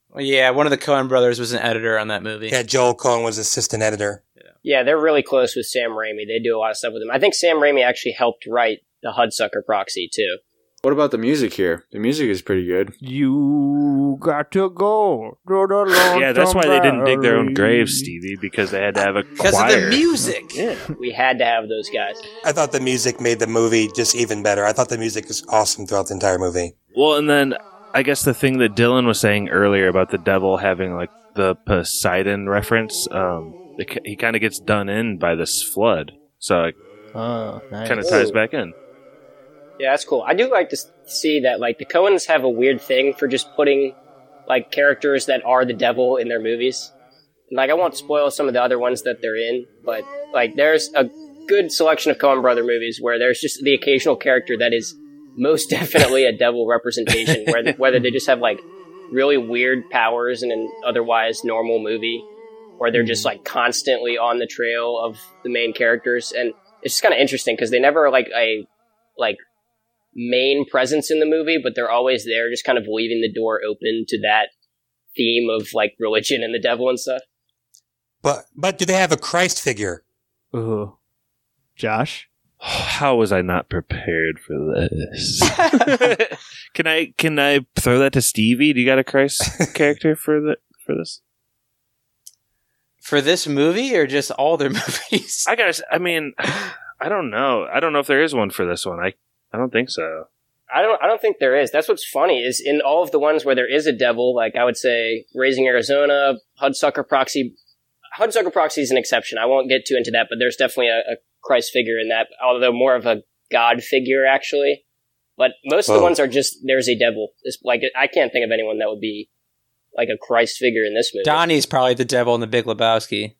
Well, yeah, one of the Coen brothers was an editor on that movie. Yeah, Joel Coen was assistant editor. Yeah, they're really close with Sam Raimi. They do a lot of stuff with him. I think Sam Raimi actually helped write the Hudsucker Proxy, too. What about the music here? The music is pretty good. You got to go. to the *laughs* Yeah, that's why they didn't dig their own valley. graves, Stevie, because they had to have a Because of the music. Yeah. We had to have those guys. I thought the music made the movie just even better. I thought the music was awesome throughout the entire movie. Well, and then I guess the thing that Dylan was saying earlier about the devil having like the Poseidon reference, um, it, he kind of gets done in by this flood, so it Oh, nice. kind of ties back in. Yeah, that's cool. I do like to see that like the Coens have a weird thing for just putting like characters that are the devil in their movies. Like I won't spoil some of the other ones that they're in, but like there's a good selection of Coen brother movies where there's just the occasional character that is most *laughs* definitely a devil representation, whether whether they just have like really weird powers in an otherwise normal movie, or they're just like constantly on the trail of the main characters, and it's just kind of interesting because they never like a like main presence in the movie, but they're always there, just kind of leaving the door open to that theme of like religion and the devil and stuff. But but do they have a Christ figure? Ooh. Josh? *sighs* How was I not prepared for this? *laughs* *laughs* can I can I throw that to Stevie? Do you got a Christ *laughs* character for the for this? For this movie or just all their movies? I gotta. s- I mean, *sighs* I don't know. I don't know if there is one for this one. I I don't think so. I don't I don't think there is. That's what's funny is in all of the ones where there is a devil, like I would say Raising Arizona, Hudsucker Proxy. Hudsucker Proxy is an exception. I won't get too into that, but there's definitely a, a Christ figure in that, although more of a God figure actually. But most of the oh. ones are just there's a devil. It's like I can't think of anyone that would be like a Christ figure in this movie. Donnie's probably the devil in the Big Lebowski.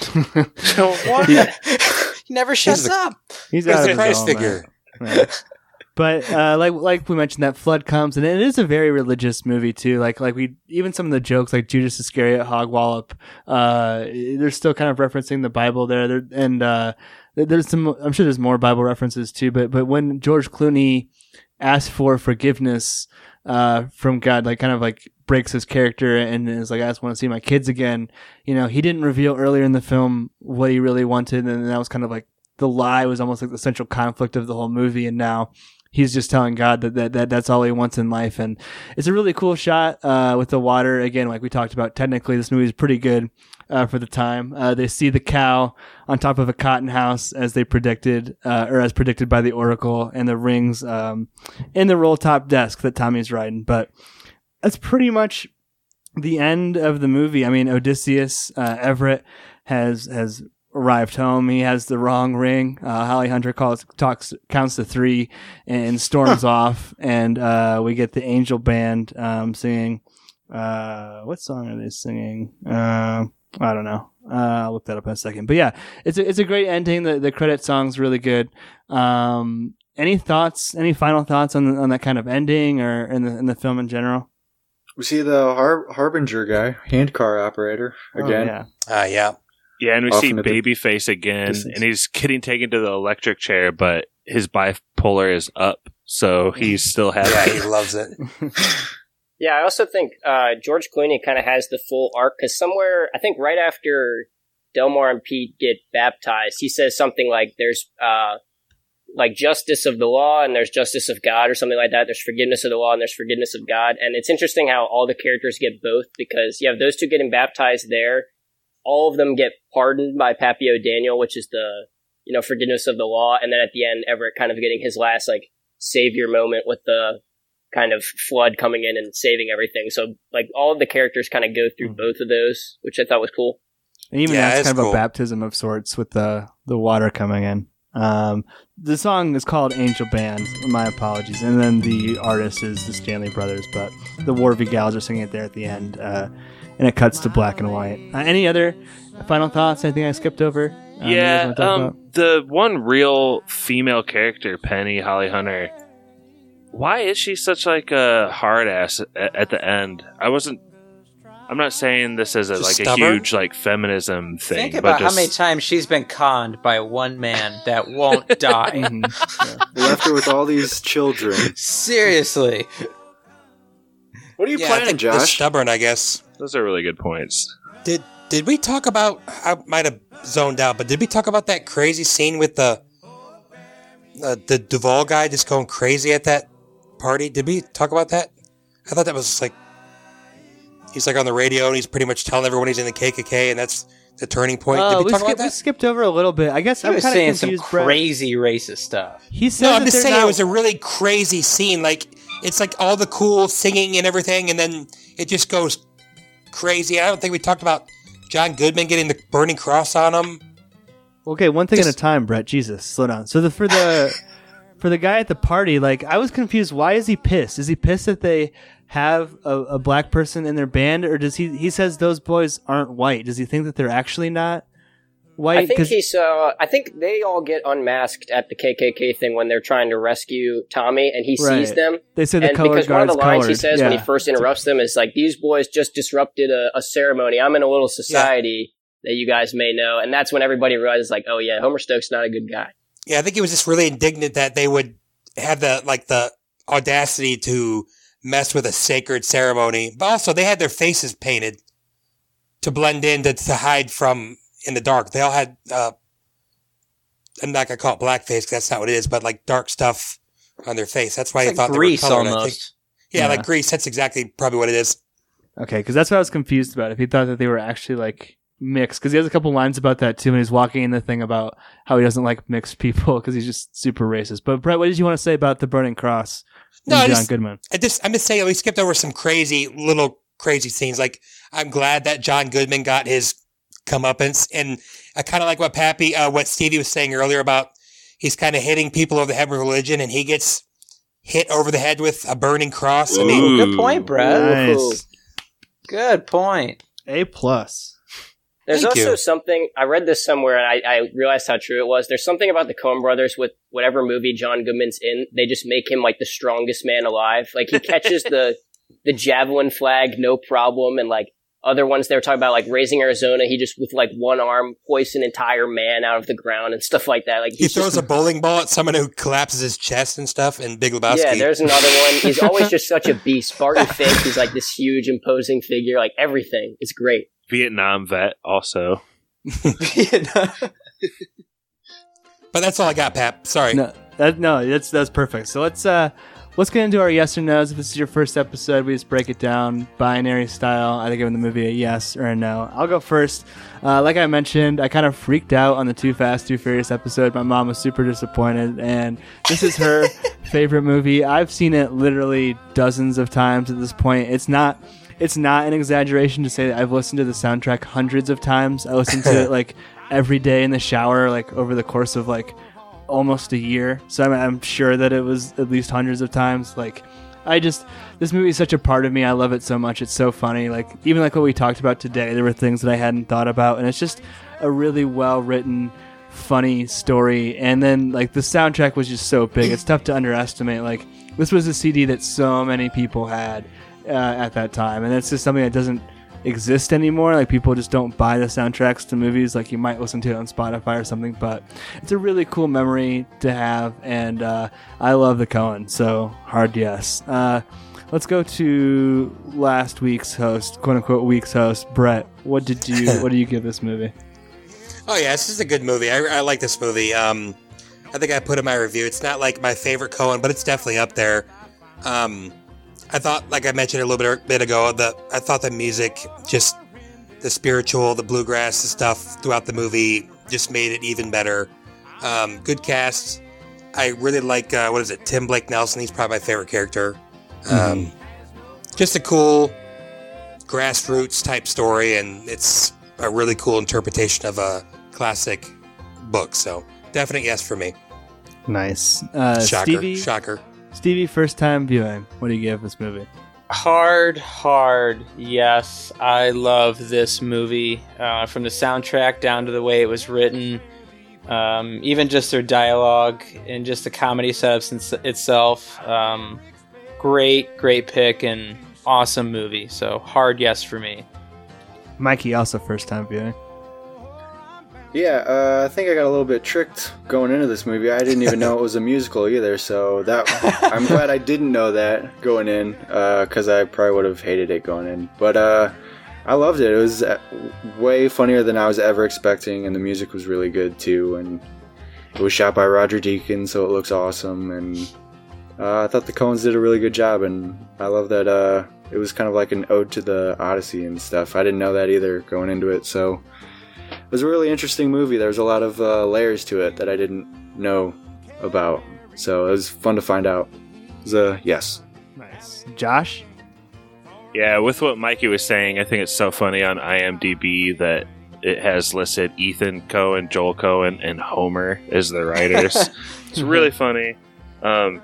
*laughs* *laughs* what? *laughs* he never shuts the- up. He's He's out of his Christ element. figure. *laughs* But uh, like like we mentioned, that flood comes, and it is a very religious movie too. Like like we even some of the jokes, like Judas Iscariot, Hogwallop, uh, they're still kind of referencing the Bible there. There and uh, there's some. I'm sure there's more Bible references too. But but when George Clooney asks for forgiveness uh, from God, like kind of like breaks his character and is like, I just want to see my kids again. You know, he didn't reveal earlier in the film what he really wanted, and that was kind of like the lie was almost like the central conflict of the whole movie. And now he's just telling God that, that, that that's all he wants in life. And it's a really cool shot uh, with the water. Again, like we talked about, technically this movie is pretty good uh, for the time. Uh, they see the cow on top of a cotton house as they predicted, uh, or as predicted by the oracle, and the rings um, in the roll top desk that Tommy's riding. But that's pretty much the end of the movie. I mean, Odysseus uh, Everett has has arrived home. He has the wrong ring. Uh, Holly Hunter calls talks counts to three and storms off, and uh, we get the angel band um, singing. Uh, what song are they singing? Uh, I don't know. Uh, I'll look that up in a second. But yeah, it's a, it's a great ending. The the credit song's really good. Um, any thoughts? Any final thoughts on on that kind of ending or in the in the film in general? We see the Har- Harbinger guy, hand car operator again. Oh, yeah. Uh, yeah. Yeah, and we see into the Babyface again, distance. and he's getting taken to the electric chair, but his bipolar is up, so he's still happy. Yeah, he loves it. *laughs* *laughs* Yeah, I also think uh, George Clooney kind of has the full arc because somewhere I think right after Delmar and Pete get baptized, he says something like, "There's uh, like justice of the law and there's justice of God or something like that. There's forgiveness of the law and there's forgiveness of God." And it's interesting how all the characters get both because you have those two getting baptized there. All of them get pardoned by Pappy O'Daniel, which is the you know forgiveness of the law, and then at the end, Everett kind of getting his last like savior moment with the kind of flood coming in and saving everything. So like all of the characters kind of go through both of those, which I thought was cool. And even Yeah, that's it's kind of cool. a baptism of sorts with the the water coming in. Um, the song is called Angel Band. My apologies. And then the artist is the Stanley Brothers, but the Wharvey Gals are singing it there at the end, uh, and it cuts to black and white. Uh, any other final thoughts? Anything I skipped over? Um, yeah, um, the one real female character, Penny Holly Hunter. Why is she such like a hard ass at, at the end? I wasn't. I'm not saying this as a, like stubborn? a huge like feminism thing. Think but about how many times she's been conned by one man that won't *laughs* die. Mhm. We *laughs* left her with all these children. Seriously. What are you yeah, I planning, think just Josh? stubborn, I guess. Those are really good points. Did did we talk about? I might have zoned out, but did we talk about that crazy scene with the uh, the Duvall guy just going crazy at that party? Did we talk about that? I thought that was like he's like on the radio and he's pretty much telling everyone he's in the KKK, and that's the turning point. Uh, did we, we, talk skipped, about we skipped over a little bit. I guess He I'm was saying of some. Brett. crazy racist stuff. He said, No, I'm just saying not- it was a really crazy scene. Like it's like all the cool singing and everything, and then it just goes crazy. I don't think we talked about John Goodman getting the burning cross on him. Okay, one thing at a time, Brett. Jesus, slow down. So the for the *laughs* for the guy at the party, like I was confused. Why is he pissed? Is he pissed that they have a, a black person in their band, or does he? He says those boys aren't white. Does he think that they're actually not white? I think 'Cause- he's. Uh, I think they all get unmasked at the KKK thing when they're trying to rescue Tommy, and he sees them. They say the and color because one of the guard's lines he colored. says when he first interrupts them is like, "These boys just disrupted a, a ceremony. I'm in a little society that you guys may know," and that's when everybody realizes, like, "Oh yeah, Homer Stokes not a good guy." Yeah, I think he was just really indignant that they would have the like the audacity to mess with a sacred ceremony. But also, they had their faces painted to blend in to, to hide from in the dark. They all had. uh I'm not gonna call it blackface 'cause that's not what it is, but like dark stuff on their face. That's why It's I like thought grease they were colored. Almost. Yeah, Yeah. like grease. That's exactly probably what it is. Okay, because that's what I was confused about. If he thought that they were actually like mixed, because he has a couple lines about that too, and he's walking in the thing about how he doesn't like mixed people because he's just super racist. But Brett, what did you want to say about the burning cross? No, and I John just- Goodman. I just, I'm just saying, we skipped over some crazy little crazy scenes. Like, I'm glad that John Goodman got his comeuppance, and I kind of like what Pappy, uh, what Stevie was saying earlier about he's kind of hitting people over the head with religion, and he gets hit over the head with a burning cross. I mean, good point, Brett. Nice. Good point. A plus. There's Thank also you. something I read this somewhere, and I, I realized how true it was. There's something about the Coen Brothers with whatever movie John Goodman's in, they just make him like the strongest man alive. Like he catches the *laughs* the javelin flag, no problem, and like other ones they were talking about, like raising Arizona, he just with like one arm hoists an entire man out of the ground and stuff like that. Like he throws just, a bowling ball at someone who collapses his chest and stuff. And Big Lebowski. yeah. There's another one. He's always just such a beast. Barton *laughs* Fink, he's like this huge imposing figure. Like everything, it's great. Vietnam vet also. *laughs* but that's all I got, Pap. Sorry. No, that, no, that's that's perfect. So let's uh let's get into our yes or no's. If this is your first episode, we just break it down binary style. Either giving the movie a yes or a no. I'll go first. Uh, like I mentioned, I kind of freaked out on the Too Fast, Too Furious episode. My mom was super disappointed, and this is her *laughs* favorite movie. I've seen it literally dozens of times at this point. It's not. It's not an exaggeration to say that I've listened to the soundtrack hundreds of times. I listen to it *laughs* like every day in the shower, like over the course of like almost a year. So I'm, I'm sure that it was at least hundreds of times. Like, I just this movie is such a part of me. I love it so much. It's so funny. Like even like what we talked about today, there were things that I hadn't thought about, and it's just a really well written, funny story. And then like the soundtrack was just so big. It's tough to underestimate. Like this was a CD that so many people had uh, at that time, and it's just something that doesn't exist anymore. Like people just don't buy the soundtracks to movies. Like you might listen to it on Spotify or something, but it's a really cool memory to have, and uh, I love the Coen. So hard yes. Uh, let's go to last week's host, quote unquote week's host, Brett. What did you *laughs* what do you give this movie? Oh yeah, this is a good movie. I, I like this movie. Um, I think I put in my review. It's not like my favorite Coen, but it's definitely up there. Um, I thought, like I mentioned a little bit, bit ago, the I thought the music, just the spiritual, the bluegrass, the stuff throughout the movie, just made it even better. Um, good cast. I really like uh, what is it, Tim Blake Nelson. He's probably my favorite character. Um, just a cool grassroots type story, and it's a really cool interpretation of a classic book. So definite yes for me. Nice. Uh, Shocker. Stevie, Shocker. Stevie, first time viewing. What do you give this movie? Hard, hard, yes. I love this movie. Uh, from the soundtrack down to the way it was written, um, even just their dialogue and just the comedy setups in- itself. Um, great, great pick and awesome movie. So hard yes for me. Mikey, also first time viewing. Yeah, uh, I think I got a little bit tricked going into this movie. I didn't even know it was a musical either, so that *laughs* I'm glad I didn't know that going in, because I probably would have hated it going in. But uh, I loved it. It was uh, way funnier than I was ever expecting, and the music was really good too. And it was shot by Roger Deakins, so it looks awesome. And uh, I thought the Coens did a really good job, and I love that uh, it was kind of like an ode to the Odyssey and stuff. I didn't know that either going into it, so was a really interesting movie. There was a lot of uh, layers to it that I didn't know about, so it was fun to find out. It was a yes. Nice. Josh? Yeah, with what Mikey was saying, I think it's so funny on IMDb that it has listed Ethan Coen, Joel Coen, and Homer as the writers. *laughs* it's really funny. Um,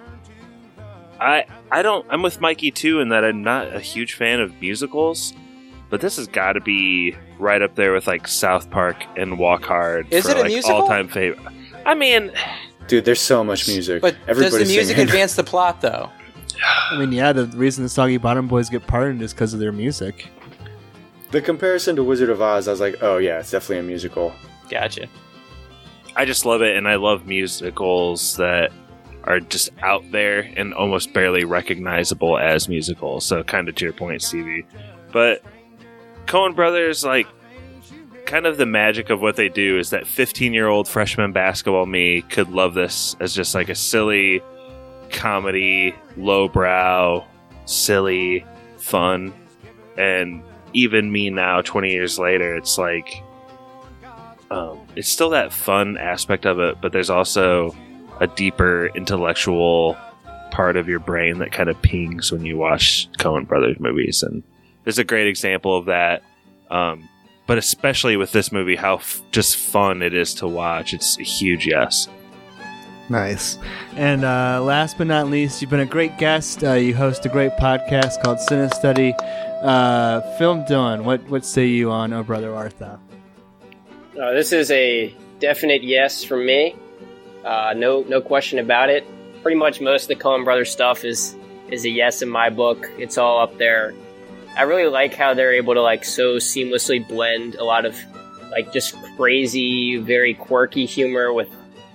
I I don't. I'm with Mikey too in that I'm not a huge fan of musicals, but this has got to be right up there with like South Park and Walk Hard. Is for, it a like, musical? All-time favorite. I mean, Dude, there's so much music. But does the music singing. *laughs* advance the plot though? I mean, yeah, the reason the Soggy Bottom Boys get pardoned is because of their music. The comparison to Wizard of Oz, I was like, oh yeah, it's definitely a musical. Gotcha. I just love it, and I love musicals that are just out there and almost barely recognizable as musicals. So, kind of to your point, Stevie. But Coen Brothers, like, kind of the magic of what they do is that 15 year old freshman basketball me could love this as just like a silly comedy, lowbrow, silly, fun. And even me now, 20 years later, it's like, um, it's still that fun aspect of it, but there's also a deeper intellectual part of your brain that kind of pings when you watch Coen Brothers movies, and there's a great example of that. Um, but especially with this movie, how f- just fun it is to watch. It's a huge yes. Nice. And uh, last but not least, you've been a great guest. Uh, you host a great podcast called Cine Study. Uh, Film Dylan, what what say you on Oh Brother Art Thou? Uh, this is a definite yes from me. Uh, no, no question about it. Pretty much most of the Coen Brothers stuff is is a yes in my book. It's all up there. I really like how they're able to like so seamlessly blend a lot of like just crazy, very quirky humor with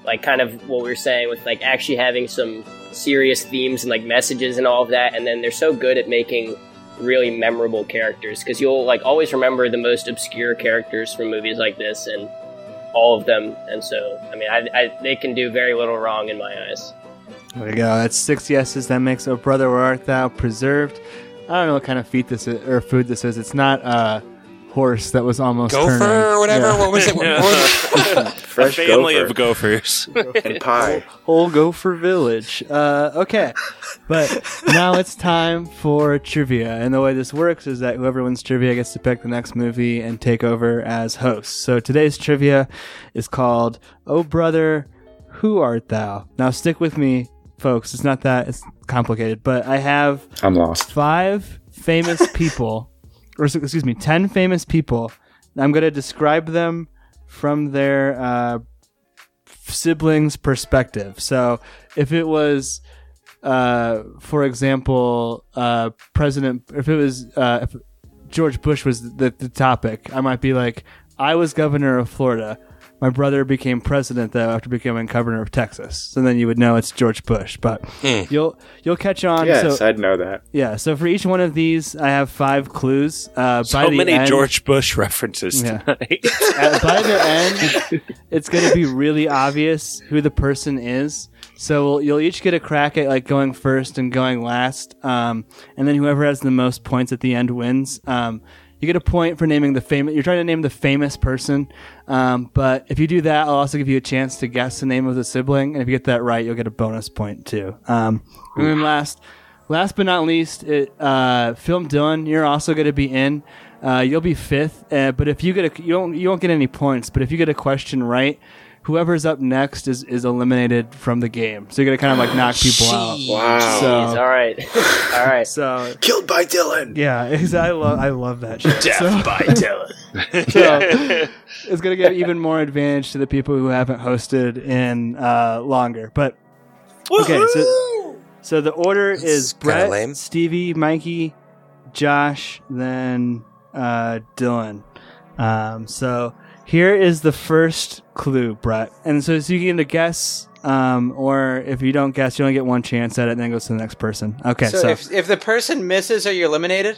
like kind of what we were saying with like actually having some serious themes and like messages and all of that. And then they're so good at making really memorable characters because you'll like always remember the most obscure characters from movies like this and all of them. And so, I mean, I, I, they can do very little wrong in my eyes. There you go. That's six yeses. That makes Oh Brother Where Art Thou preserved. I don't know what kind of feet this is or food this is. It's not a horse that was almost Gopher turning. or whatever. Yeah. What was it? *laughs* What was? *laughs* Fresh a family gopher. of gophers. *laughs* and pie. Whole Gopher Village. Uh, okay, but now it's time for trivia, and the way this works is that whoever wins trivia gets to pick the next movie and take over as host. So today's trivia is called "Oh Brother, Who Art Thou?" Now stick with me, folks. It's not that it's complicated, but I have I'm lost. five famous *laughs* people, or excuse me, ten famous people. I'm going to describe them from their uh, siblings' perspective. So, if it was, uh, for example, uh, President, if it was uh, if George Bush was the, the topic, I might be like, I was governor of Florida. My brother became president though after becoming governor of Texas. So then you would know it's George Bush. But you'll you'll catch on. Yes, so, I'd know that. yeah, so for each one of these, I have five clues. Uh, so many end, George Bush references Yeah. tonight. *laughs* uh, by the end, it's going to be really obvious who the person is. So we'll, you'll each get a crack at like going first and going last, um, and then whoever has the most points at the end wins. Um, you get a point for naming the famous. You're trying to name the famous person, um, but if you do that, I'll also give you a chance to guess the name of the sibling, and if you get that right, you'll get a bonus point too. Um, and then last, last but not least, it, uh, Film Dylan, you're also going to be in. Uh, you'll be fifth, uh, but if you get a, you don't you won't get any points. But if you get a question right, whoever's up next is, is eliminated from the game. So you're gonna kind of like knock people out. Wow. Jeez, all right, *laughs* all right. So Killed by Dylan. yeah, *laughs* exactly. I love I love that shit. Death So- by *laughs* Dylan. so it's gonna give even more advantage to the people who haven't hosted in uh, longer. But okay, so so the order is Brett, lame. Stevie, Mikey, Josh, then uh, Dylan. Um, so here is the first clue, Brett, and so, so you can either guess. Um, or if you don't guess, you only get one chance at it, and then it goes to the next person. Okay, so, so, if, if the person misses, are you eliminated?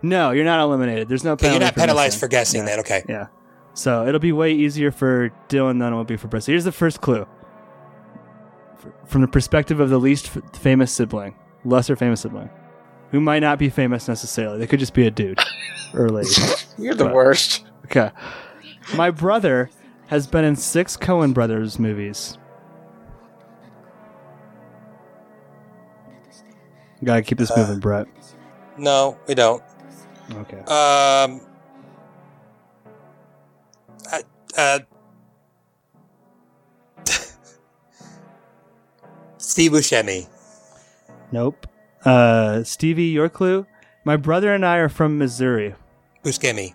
no, you're not eliminated. There's no penalty. you're not for penalized missing. for guessing Yeah. then. Okay. Yeah. So it'll be way easier for Dylan than it will be for Brett. So here's the first clue. From the perspective of the least f- famous sibling, lesser famous sibling, who might not be famous necessarily. They could just be a dude or a lady. *laughs* You're the But- worst. Okay. My brother has been in six Coen Brothers movies. Gotta keep this moving, Brett. No, we don't. Okay. Um. I, uh. *laughs* Steve Buscemi. Nope. Uh, Stevie, your clue? My brother and I are from Missouri. Buscemi.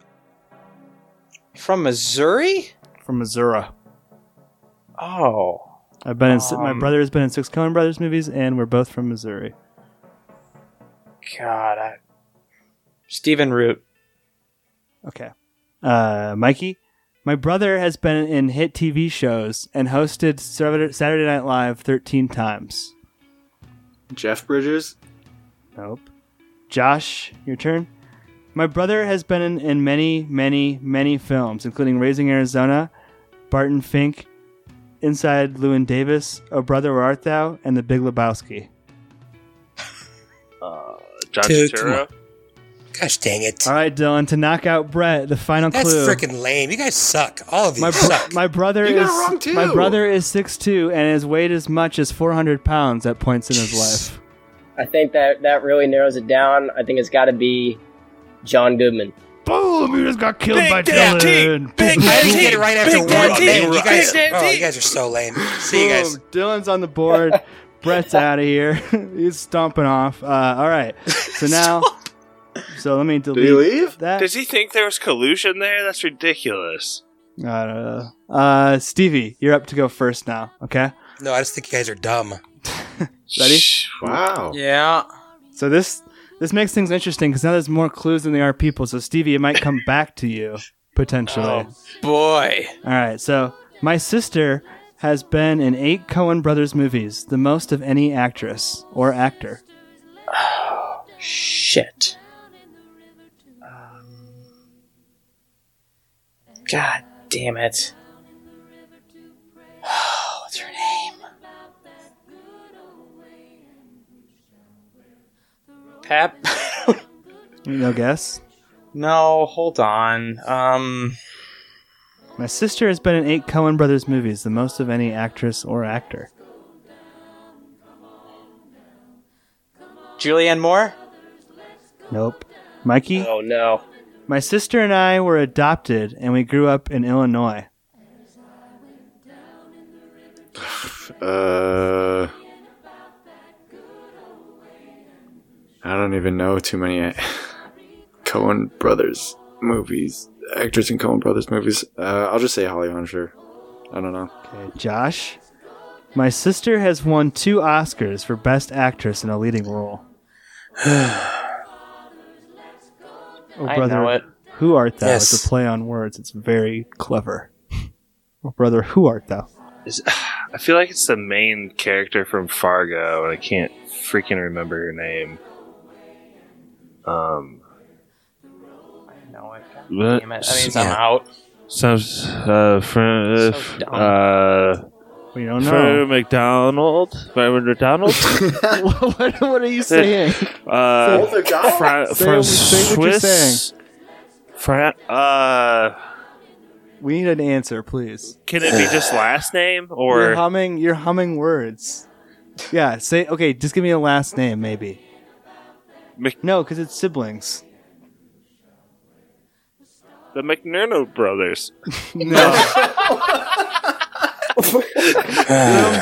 From Missouri? From Missouri. Oh. I've been in. si- my Um, brother has been in six Coen Brothers movies, and we're both from Missouri. God. I... Stephen Root. Okay. Uh, Mikey, my brother has been in hit TV shows and hosted Saturday Saturday Night Live thirteen times. Jeff Bridges. Nope. Josh, your turn. My brother has been in, in many, many, many films, including Raising Arizona, Barton Fink, Inside Llewyn Davis, Oh Brother Where Art Thou, and The Big Lebowski. Uh, John Dude, come Turturro. Gosh dang it. All right, Dylan, to knock out Brett, the final That's clue. That's freaking lame. You guys suck. All of you my, bro- suck. my brother You is it wrong, too. my brother is 6'2 and has weighed as much as 400 pounds at points in his life. I think that that really narrows it down. I think it's got to be John Goodman. boom! You just got killed Big by damn Dylan. I didn't get it right after Big one. damn Man, you guys, oh, you guys are so lame. See you guys. Boom. Dylan's on the board. *laughs* Brett's out of here. *laughs* He's stomping off. Uh, all right. So *laughs* now, so let me delete Did he leave? that. Does he think there was collusion there? That's ridiculous. I don't know. Uh, Stevie, you're up to go first now. Okay. No, I just think you guys are dumb. Ready? Wow. Yeah. So this this makes things interesting because now there's more clues than there are people. So Stevie, it might come *laughs* back to you potentially. Oh boy. All right. So my sister has been in eight Coen Brothers movies, the most of any actress or actor. Oh, *sighs* Shit. Um, God damn it. *sighs* *sighs* Pap? *laughs* No guess. no, hold on. Um, My sister has been in eight Coen Brothers movies, the most of any actress or actor. Julianne Moore? Nope. Mikey? Oh no. My sister and I were adopted and we grew up in Illinois. *sighs* Uh, I don't even know too many uh, *laughs* Coen Brothers movies, actors in Coen Brothers movies. Uh, I'll just say Holly Hunter. I don't know. Okay, Josh. My sister has won two Oscars for Best Actress in a Leading Role. *sighs* Oh, I brother, know it. who art thou? Yes. It's a play on words. It's very clever. *laughs* oh, brother, who art thou? Is, *sighs* I feel like it's the main character from Fargo, and I can't freaking remember her name. Um, I know it. God What? damn it. That means I'm out. sounds uh, Fran, uh, So dumb. uh, We don't Fran know. McDonald, Fran McDonald, *laughs* what, what are you saying? uh, Say- Fran, Say- Fran say what you're Swiss, Fran, uh, We need an answer, please. can it be *sighs* just last name You're or humming. You're humming words. Yeah. Say okay. Just give me a last name, maybe. Mc- No, because it's siblings. the McNerno brothers? *laughs* No. *laughs* Dylan,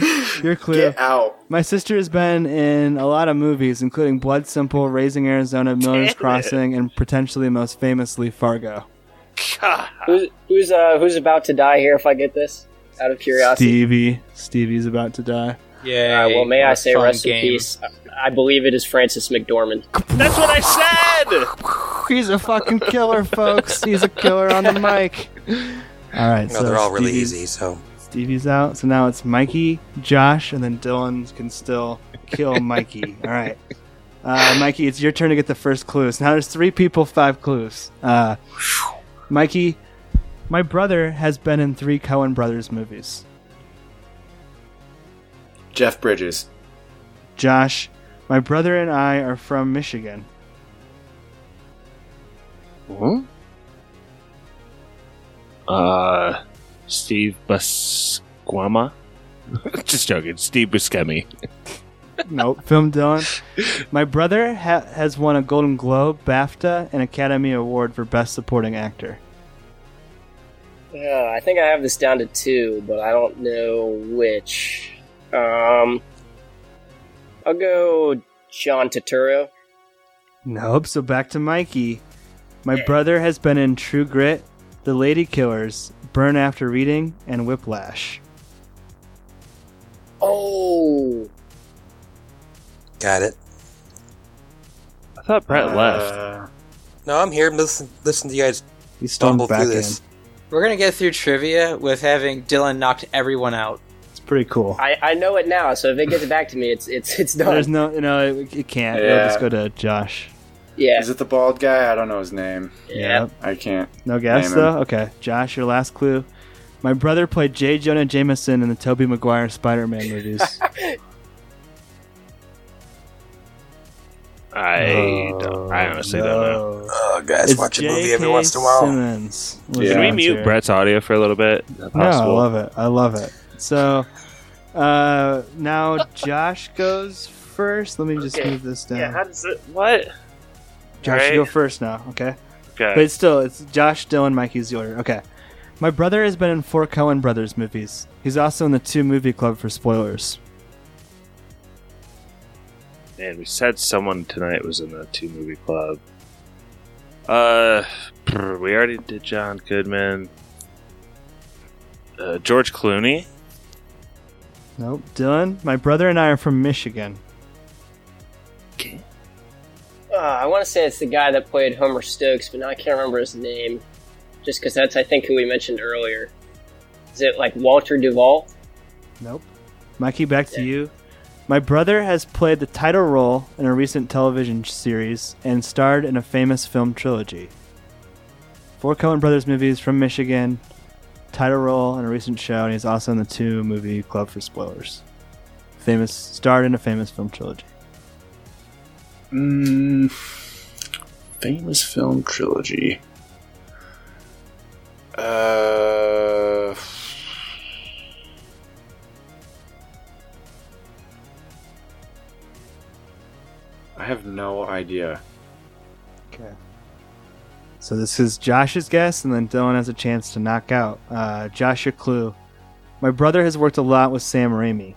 Dylan, you're clear. Get out. My sister has been in a lot of movies, including Blood Simple, Raising Arizona, Miller's Damn it. Crossing, and potentially most famously Fargo. God. Who's who's uh who's about to die here? If I get this, out of curiosity. Stevie. Stevie's about to die. Yeah. Uh, well, may I say rest in peace. I- I believe it is Frances McDormand. That's what I said. *laughs* He's a fucking killer, folks. He's a killer on the mic. *laughs* All right, No, so they're all really Stevie's- easy. So Stevie's out, so now it's Mikey, Josh, and then Dylan can still kill *laughs* Mikey. All right, uh, Mikey, it's your turn to get the first clues. Now there's three people, five clues. Uh, Mikey, my brother has been in three Coen Brothers movies. Jeff Bridges. Josh, my brother and I are from Michigan. Uh, Steve Buscema. *laughs* Just joking. Steve Buscemi. *laughs* Nope, film Dylan. My brother ha- has won a Golden Globe, BAFTA, and Academy Award for Best Supporting Actor. Uh, I think I have this down to two, but I don't know which. Um, I'll go John Turturro. Nope. So back to Mikey. My brother has been in True Grit, The Lady Killers, Burn After Reading, and Whiplash. Oh, got it. I thought Brett left. Uh, No, I'm here. Listen, listen to you guys He's stormed stumble back in. We're gonna get through trivia with having Dylan knocked everyone out. It's pretty cool. I, I know it now. So if it gets back to me, it's it's it's done. There's no, you know, it, it can't. It'll Yeah. just go to Josh. yeah. Is it the bald guy? I don't know his name. Yeah. I can't. No guess Name him. though. Okay, Josh, your last clue. My brother played J. Jonah Jameson in the Tobey Maguire Spider-Man movies. *laughs* I oh, don't. I honestly don't know. Oh, guys, It's watch a movie J.K. every once in a while. Simmons Yeah. Can we answer. mute Brett's audio for a little bit? Is No, I love it. I love it. So, uh, now Josh goes first. Let me just Okay. move this down. Yeah. How does it? What? Josh, you go first now. Okay. Okay. But it's still, it's Josh, Dylan, Mikey's the order. Okay. My brother has been in four Coen Brothers movies. He's also in the two movie club for spoilers. Man, we said someone tonight was in the two movie club. Uh, we already did John Goodman. Uh, George Clooney. Nope. Dylan, my brother and I are from Michigan. Uh, I want to say it's the guy that played Homer Stokes, but now I can't remember his name. Just because that's, I think, who we mentioned earlier. Is it like Walter Duvall? Nope. Mikey, back to you. My brother has played the title role in a recent television series and starred in a famous film trilogy. Four Coen Brothers movies from Michigan, title role in a recent show, and he's also in the two movie club for spoilers. Famous starred in a famous film trilogy. Mm, famous film trilogy. Uh, I have no idea. Okay. So this is Josh's guess, and then Dylan has a chance to knock out. Uh, Josh, your clue. My brother has worked a lot with Sam Raimi.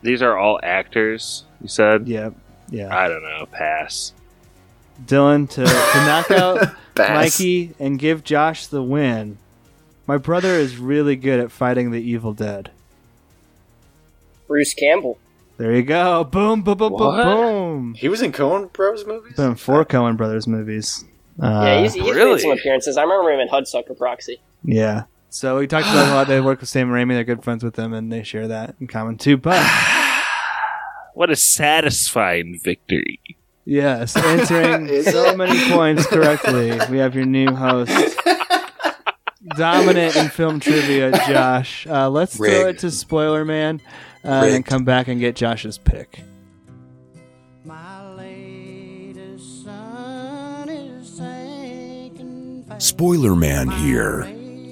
These are all actors. You said. Yep. Yeah. I don't know. Pass. Dylan to, to knock *laughs* out Mikey and give Josh the win. My brother is really good at fighting the evil dead. Bruce Campbell. There you go. Boom, boom, boom, boom, boom. He was in Coen Bros movies. Been in four Coen Brothers movies. Uh, yeah, he's, he's made some appearances. I remember him in Hudsucker Proxy. yeah. So we talked about a lot. They work with Sam Raimi. They're good friends with him, and they share that in common too. But *sighs* What a satisfying victory. yes, *laughs* answering so many points correctly, we have your new host, *laughs* dominant in film trivia, Josh. Uh, let's throw it to Spoiler Man, uh, and then come back and get Josh's pick. Spoiler Man here.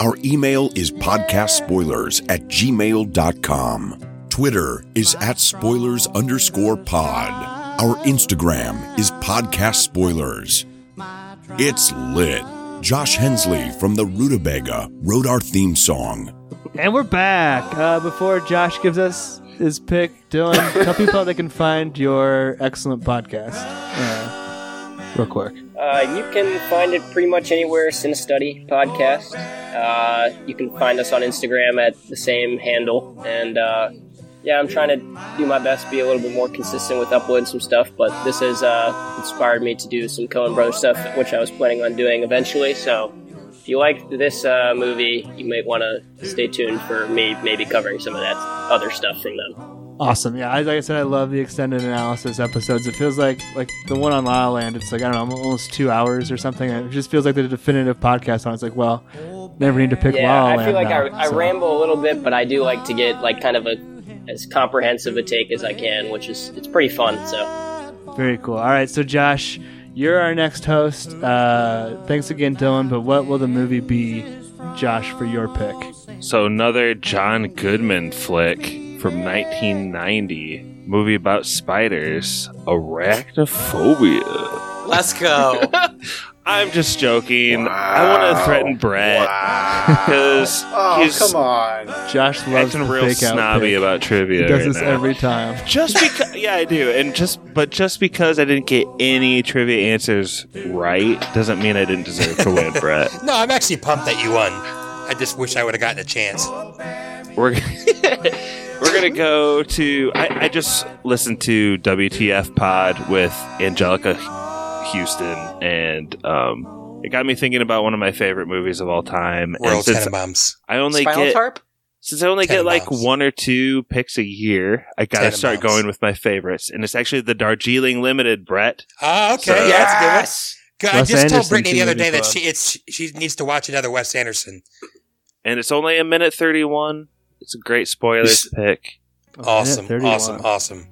Our email is podcastspoilers at gmail.com. Twitter is at spoilers underscore pod. Our Instagram is podcast spoilers. It's lit. Josh Hensley from the Rutabaga wrote our theme song. And we're back. Uh, before Josh gives us his pick, Dylan, tell people how they can find your excellent podcast. Uh, real quick. Uh, you can find it pretty much anywhere. Cinestudy podcast. Uh, you can find us on Instagram at the same handle. And uh, yeah, I'm trying to do my best to be a little bit more consistent with uploading some stuff. But this has uh, inspired me to do some Coen Brothers stuff, which I was planning on doing eventually. So if you like this uh, movie, you might want to stay tuned for me maybe covering some of that other stuff from them. Awesome. Yeah, like I said, I love the extended analysis episodes. It feels like like the one on La La Land. It's like I don't know, almost two hours or something. It just feels like the definitive podcast on. it. It's like, well, never need to pick yeah, La La I feel like I, now, I so. ramble a little bit, but I do like to get like kind of a as comprehensive a take as I can, which is it's pretty fun. So Very cool. All right, so Josh, you're our next host. Uh, thanks again, Dylan. But what will the movie be, Josh, for your pick? So another John Goodman flick from 1990, movie about spiders, Arachnophobia. Let's go. *laughs* I'm just joking. I want to threaten Brett because *laughs* Oh, he's come on. Josh loves acting the real fake snobby pick. about trivia. He does right this now. every time. Just because, yeah, I do, and just but just because I didn't get any trivia answers right doesn't mean I didn't deserve to win, Brett. *laughs* No, I'm actually pumped that you won. I just wish I would have gotten a chance. We're *laughs* we're gonna go to. I, I just listened to WTF Pod with Anjelica Huston, and um, it got me thinking about one of my favorite movies of all time. and World since Tenenbaums. I only Spinal get Tarp? since I only get like one or two picks a year, I gotta start going with my favorites, and it's actually the Darjeeling Limited, Brett. Ah, okay. So- yeah, that's good. Yes. Good. I Wes just told Brittany the other day that she it's she needs to watch another Wes Anderson. and it's only a minute thirty one. It's a great spoilers pick. Awesome, awesome, awesome.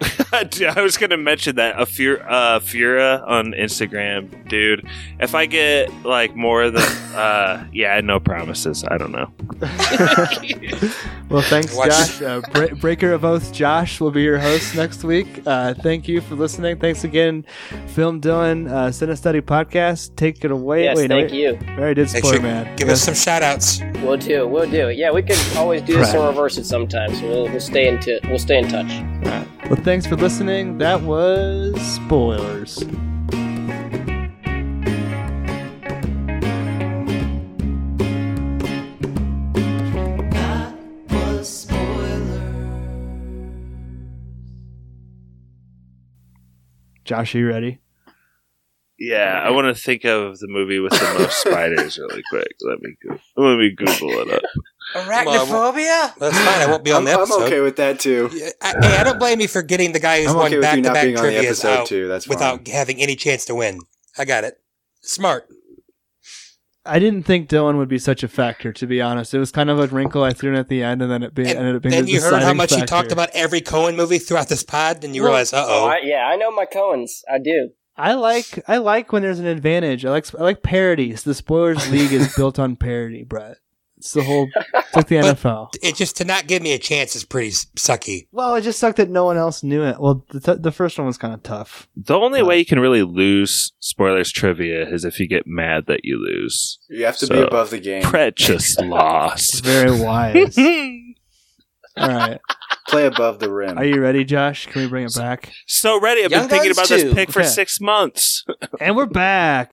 *laughs* Dude, I was gonna mention that a Fur- uh, Fura on Instagram, dude. If I get like more than, *laughs* uh, yeah, no promises. I don't know. *laughs* Well, thanks, Watch- Josh. Uh, Bre- Breaker of Oaths Josh will be your host next week. Uh, thank you for listening. Thanks again, Film Dylan, uh, Cine Study Podcast. Take it away. Yes, Wait, thank wait. you. Very already did Make spoiler sure man. give us some shout outs. We'll do. We'll do. Yeah, we could always do this Right. in reverse it sometimes. We'll, we'll stay into. We'll stay in touch. Well, thanks for listening. That was spoilers. Josh, are you ready? Yeah, I want to think of the movie with the most spiders really quick. Let me go- let me Google it up. Arachnophobia? That's fine. I won't be on I'm, the I'm okay with that too. I, hey, I don't blame you for getting the guy who's I'm won okay with back you to not back being on the trivia episode out too. That's without having any chance to win. I got it. Smart. I didn't think Dylan would be such a factor, to be honest. It was kind of a wrinkle I threw in at the end, and then it be, ended up being Then the you heard how deciding much he factor. talked about every Coen movie throughout this pod, and you Well- realize, uh Oh, oh. Yeah, I know my Coens. I do. I like I like when there's an advantage. I like I like parodies. The spoilers league is *laughs* built on parody, Brett. It's the whole it's like the *laughs* NFL. It just to not give me a chance is pretty sucky. Well, it just sucked that no one else knew it. Well, the, t- the first one was kind of tough. The only way you can really lose spoilers trivia is if you get mad that you lose. You have to be above the game. Brett just lost. Very wise. *laughs* All right, Play above the rim. are you ready, Josh? Can we bring it back? So ready. I've Young been thinking Guns about this 2. pick for Okay. six months. And we're back.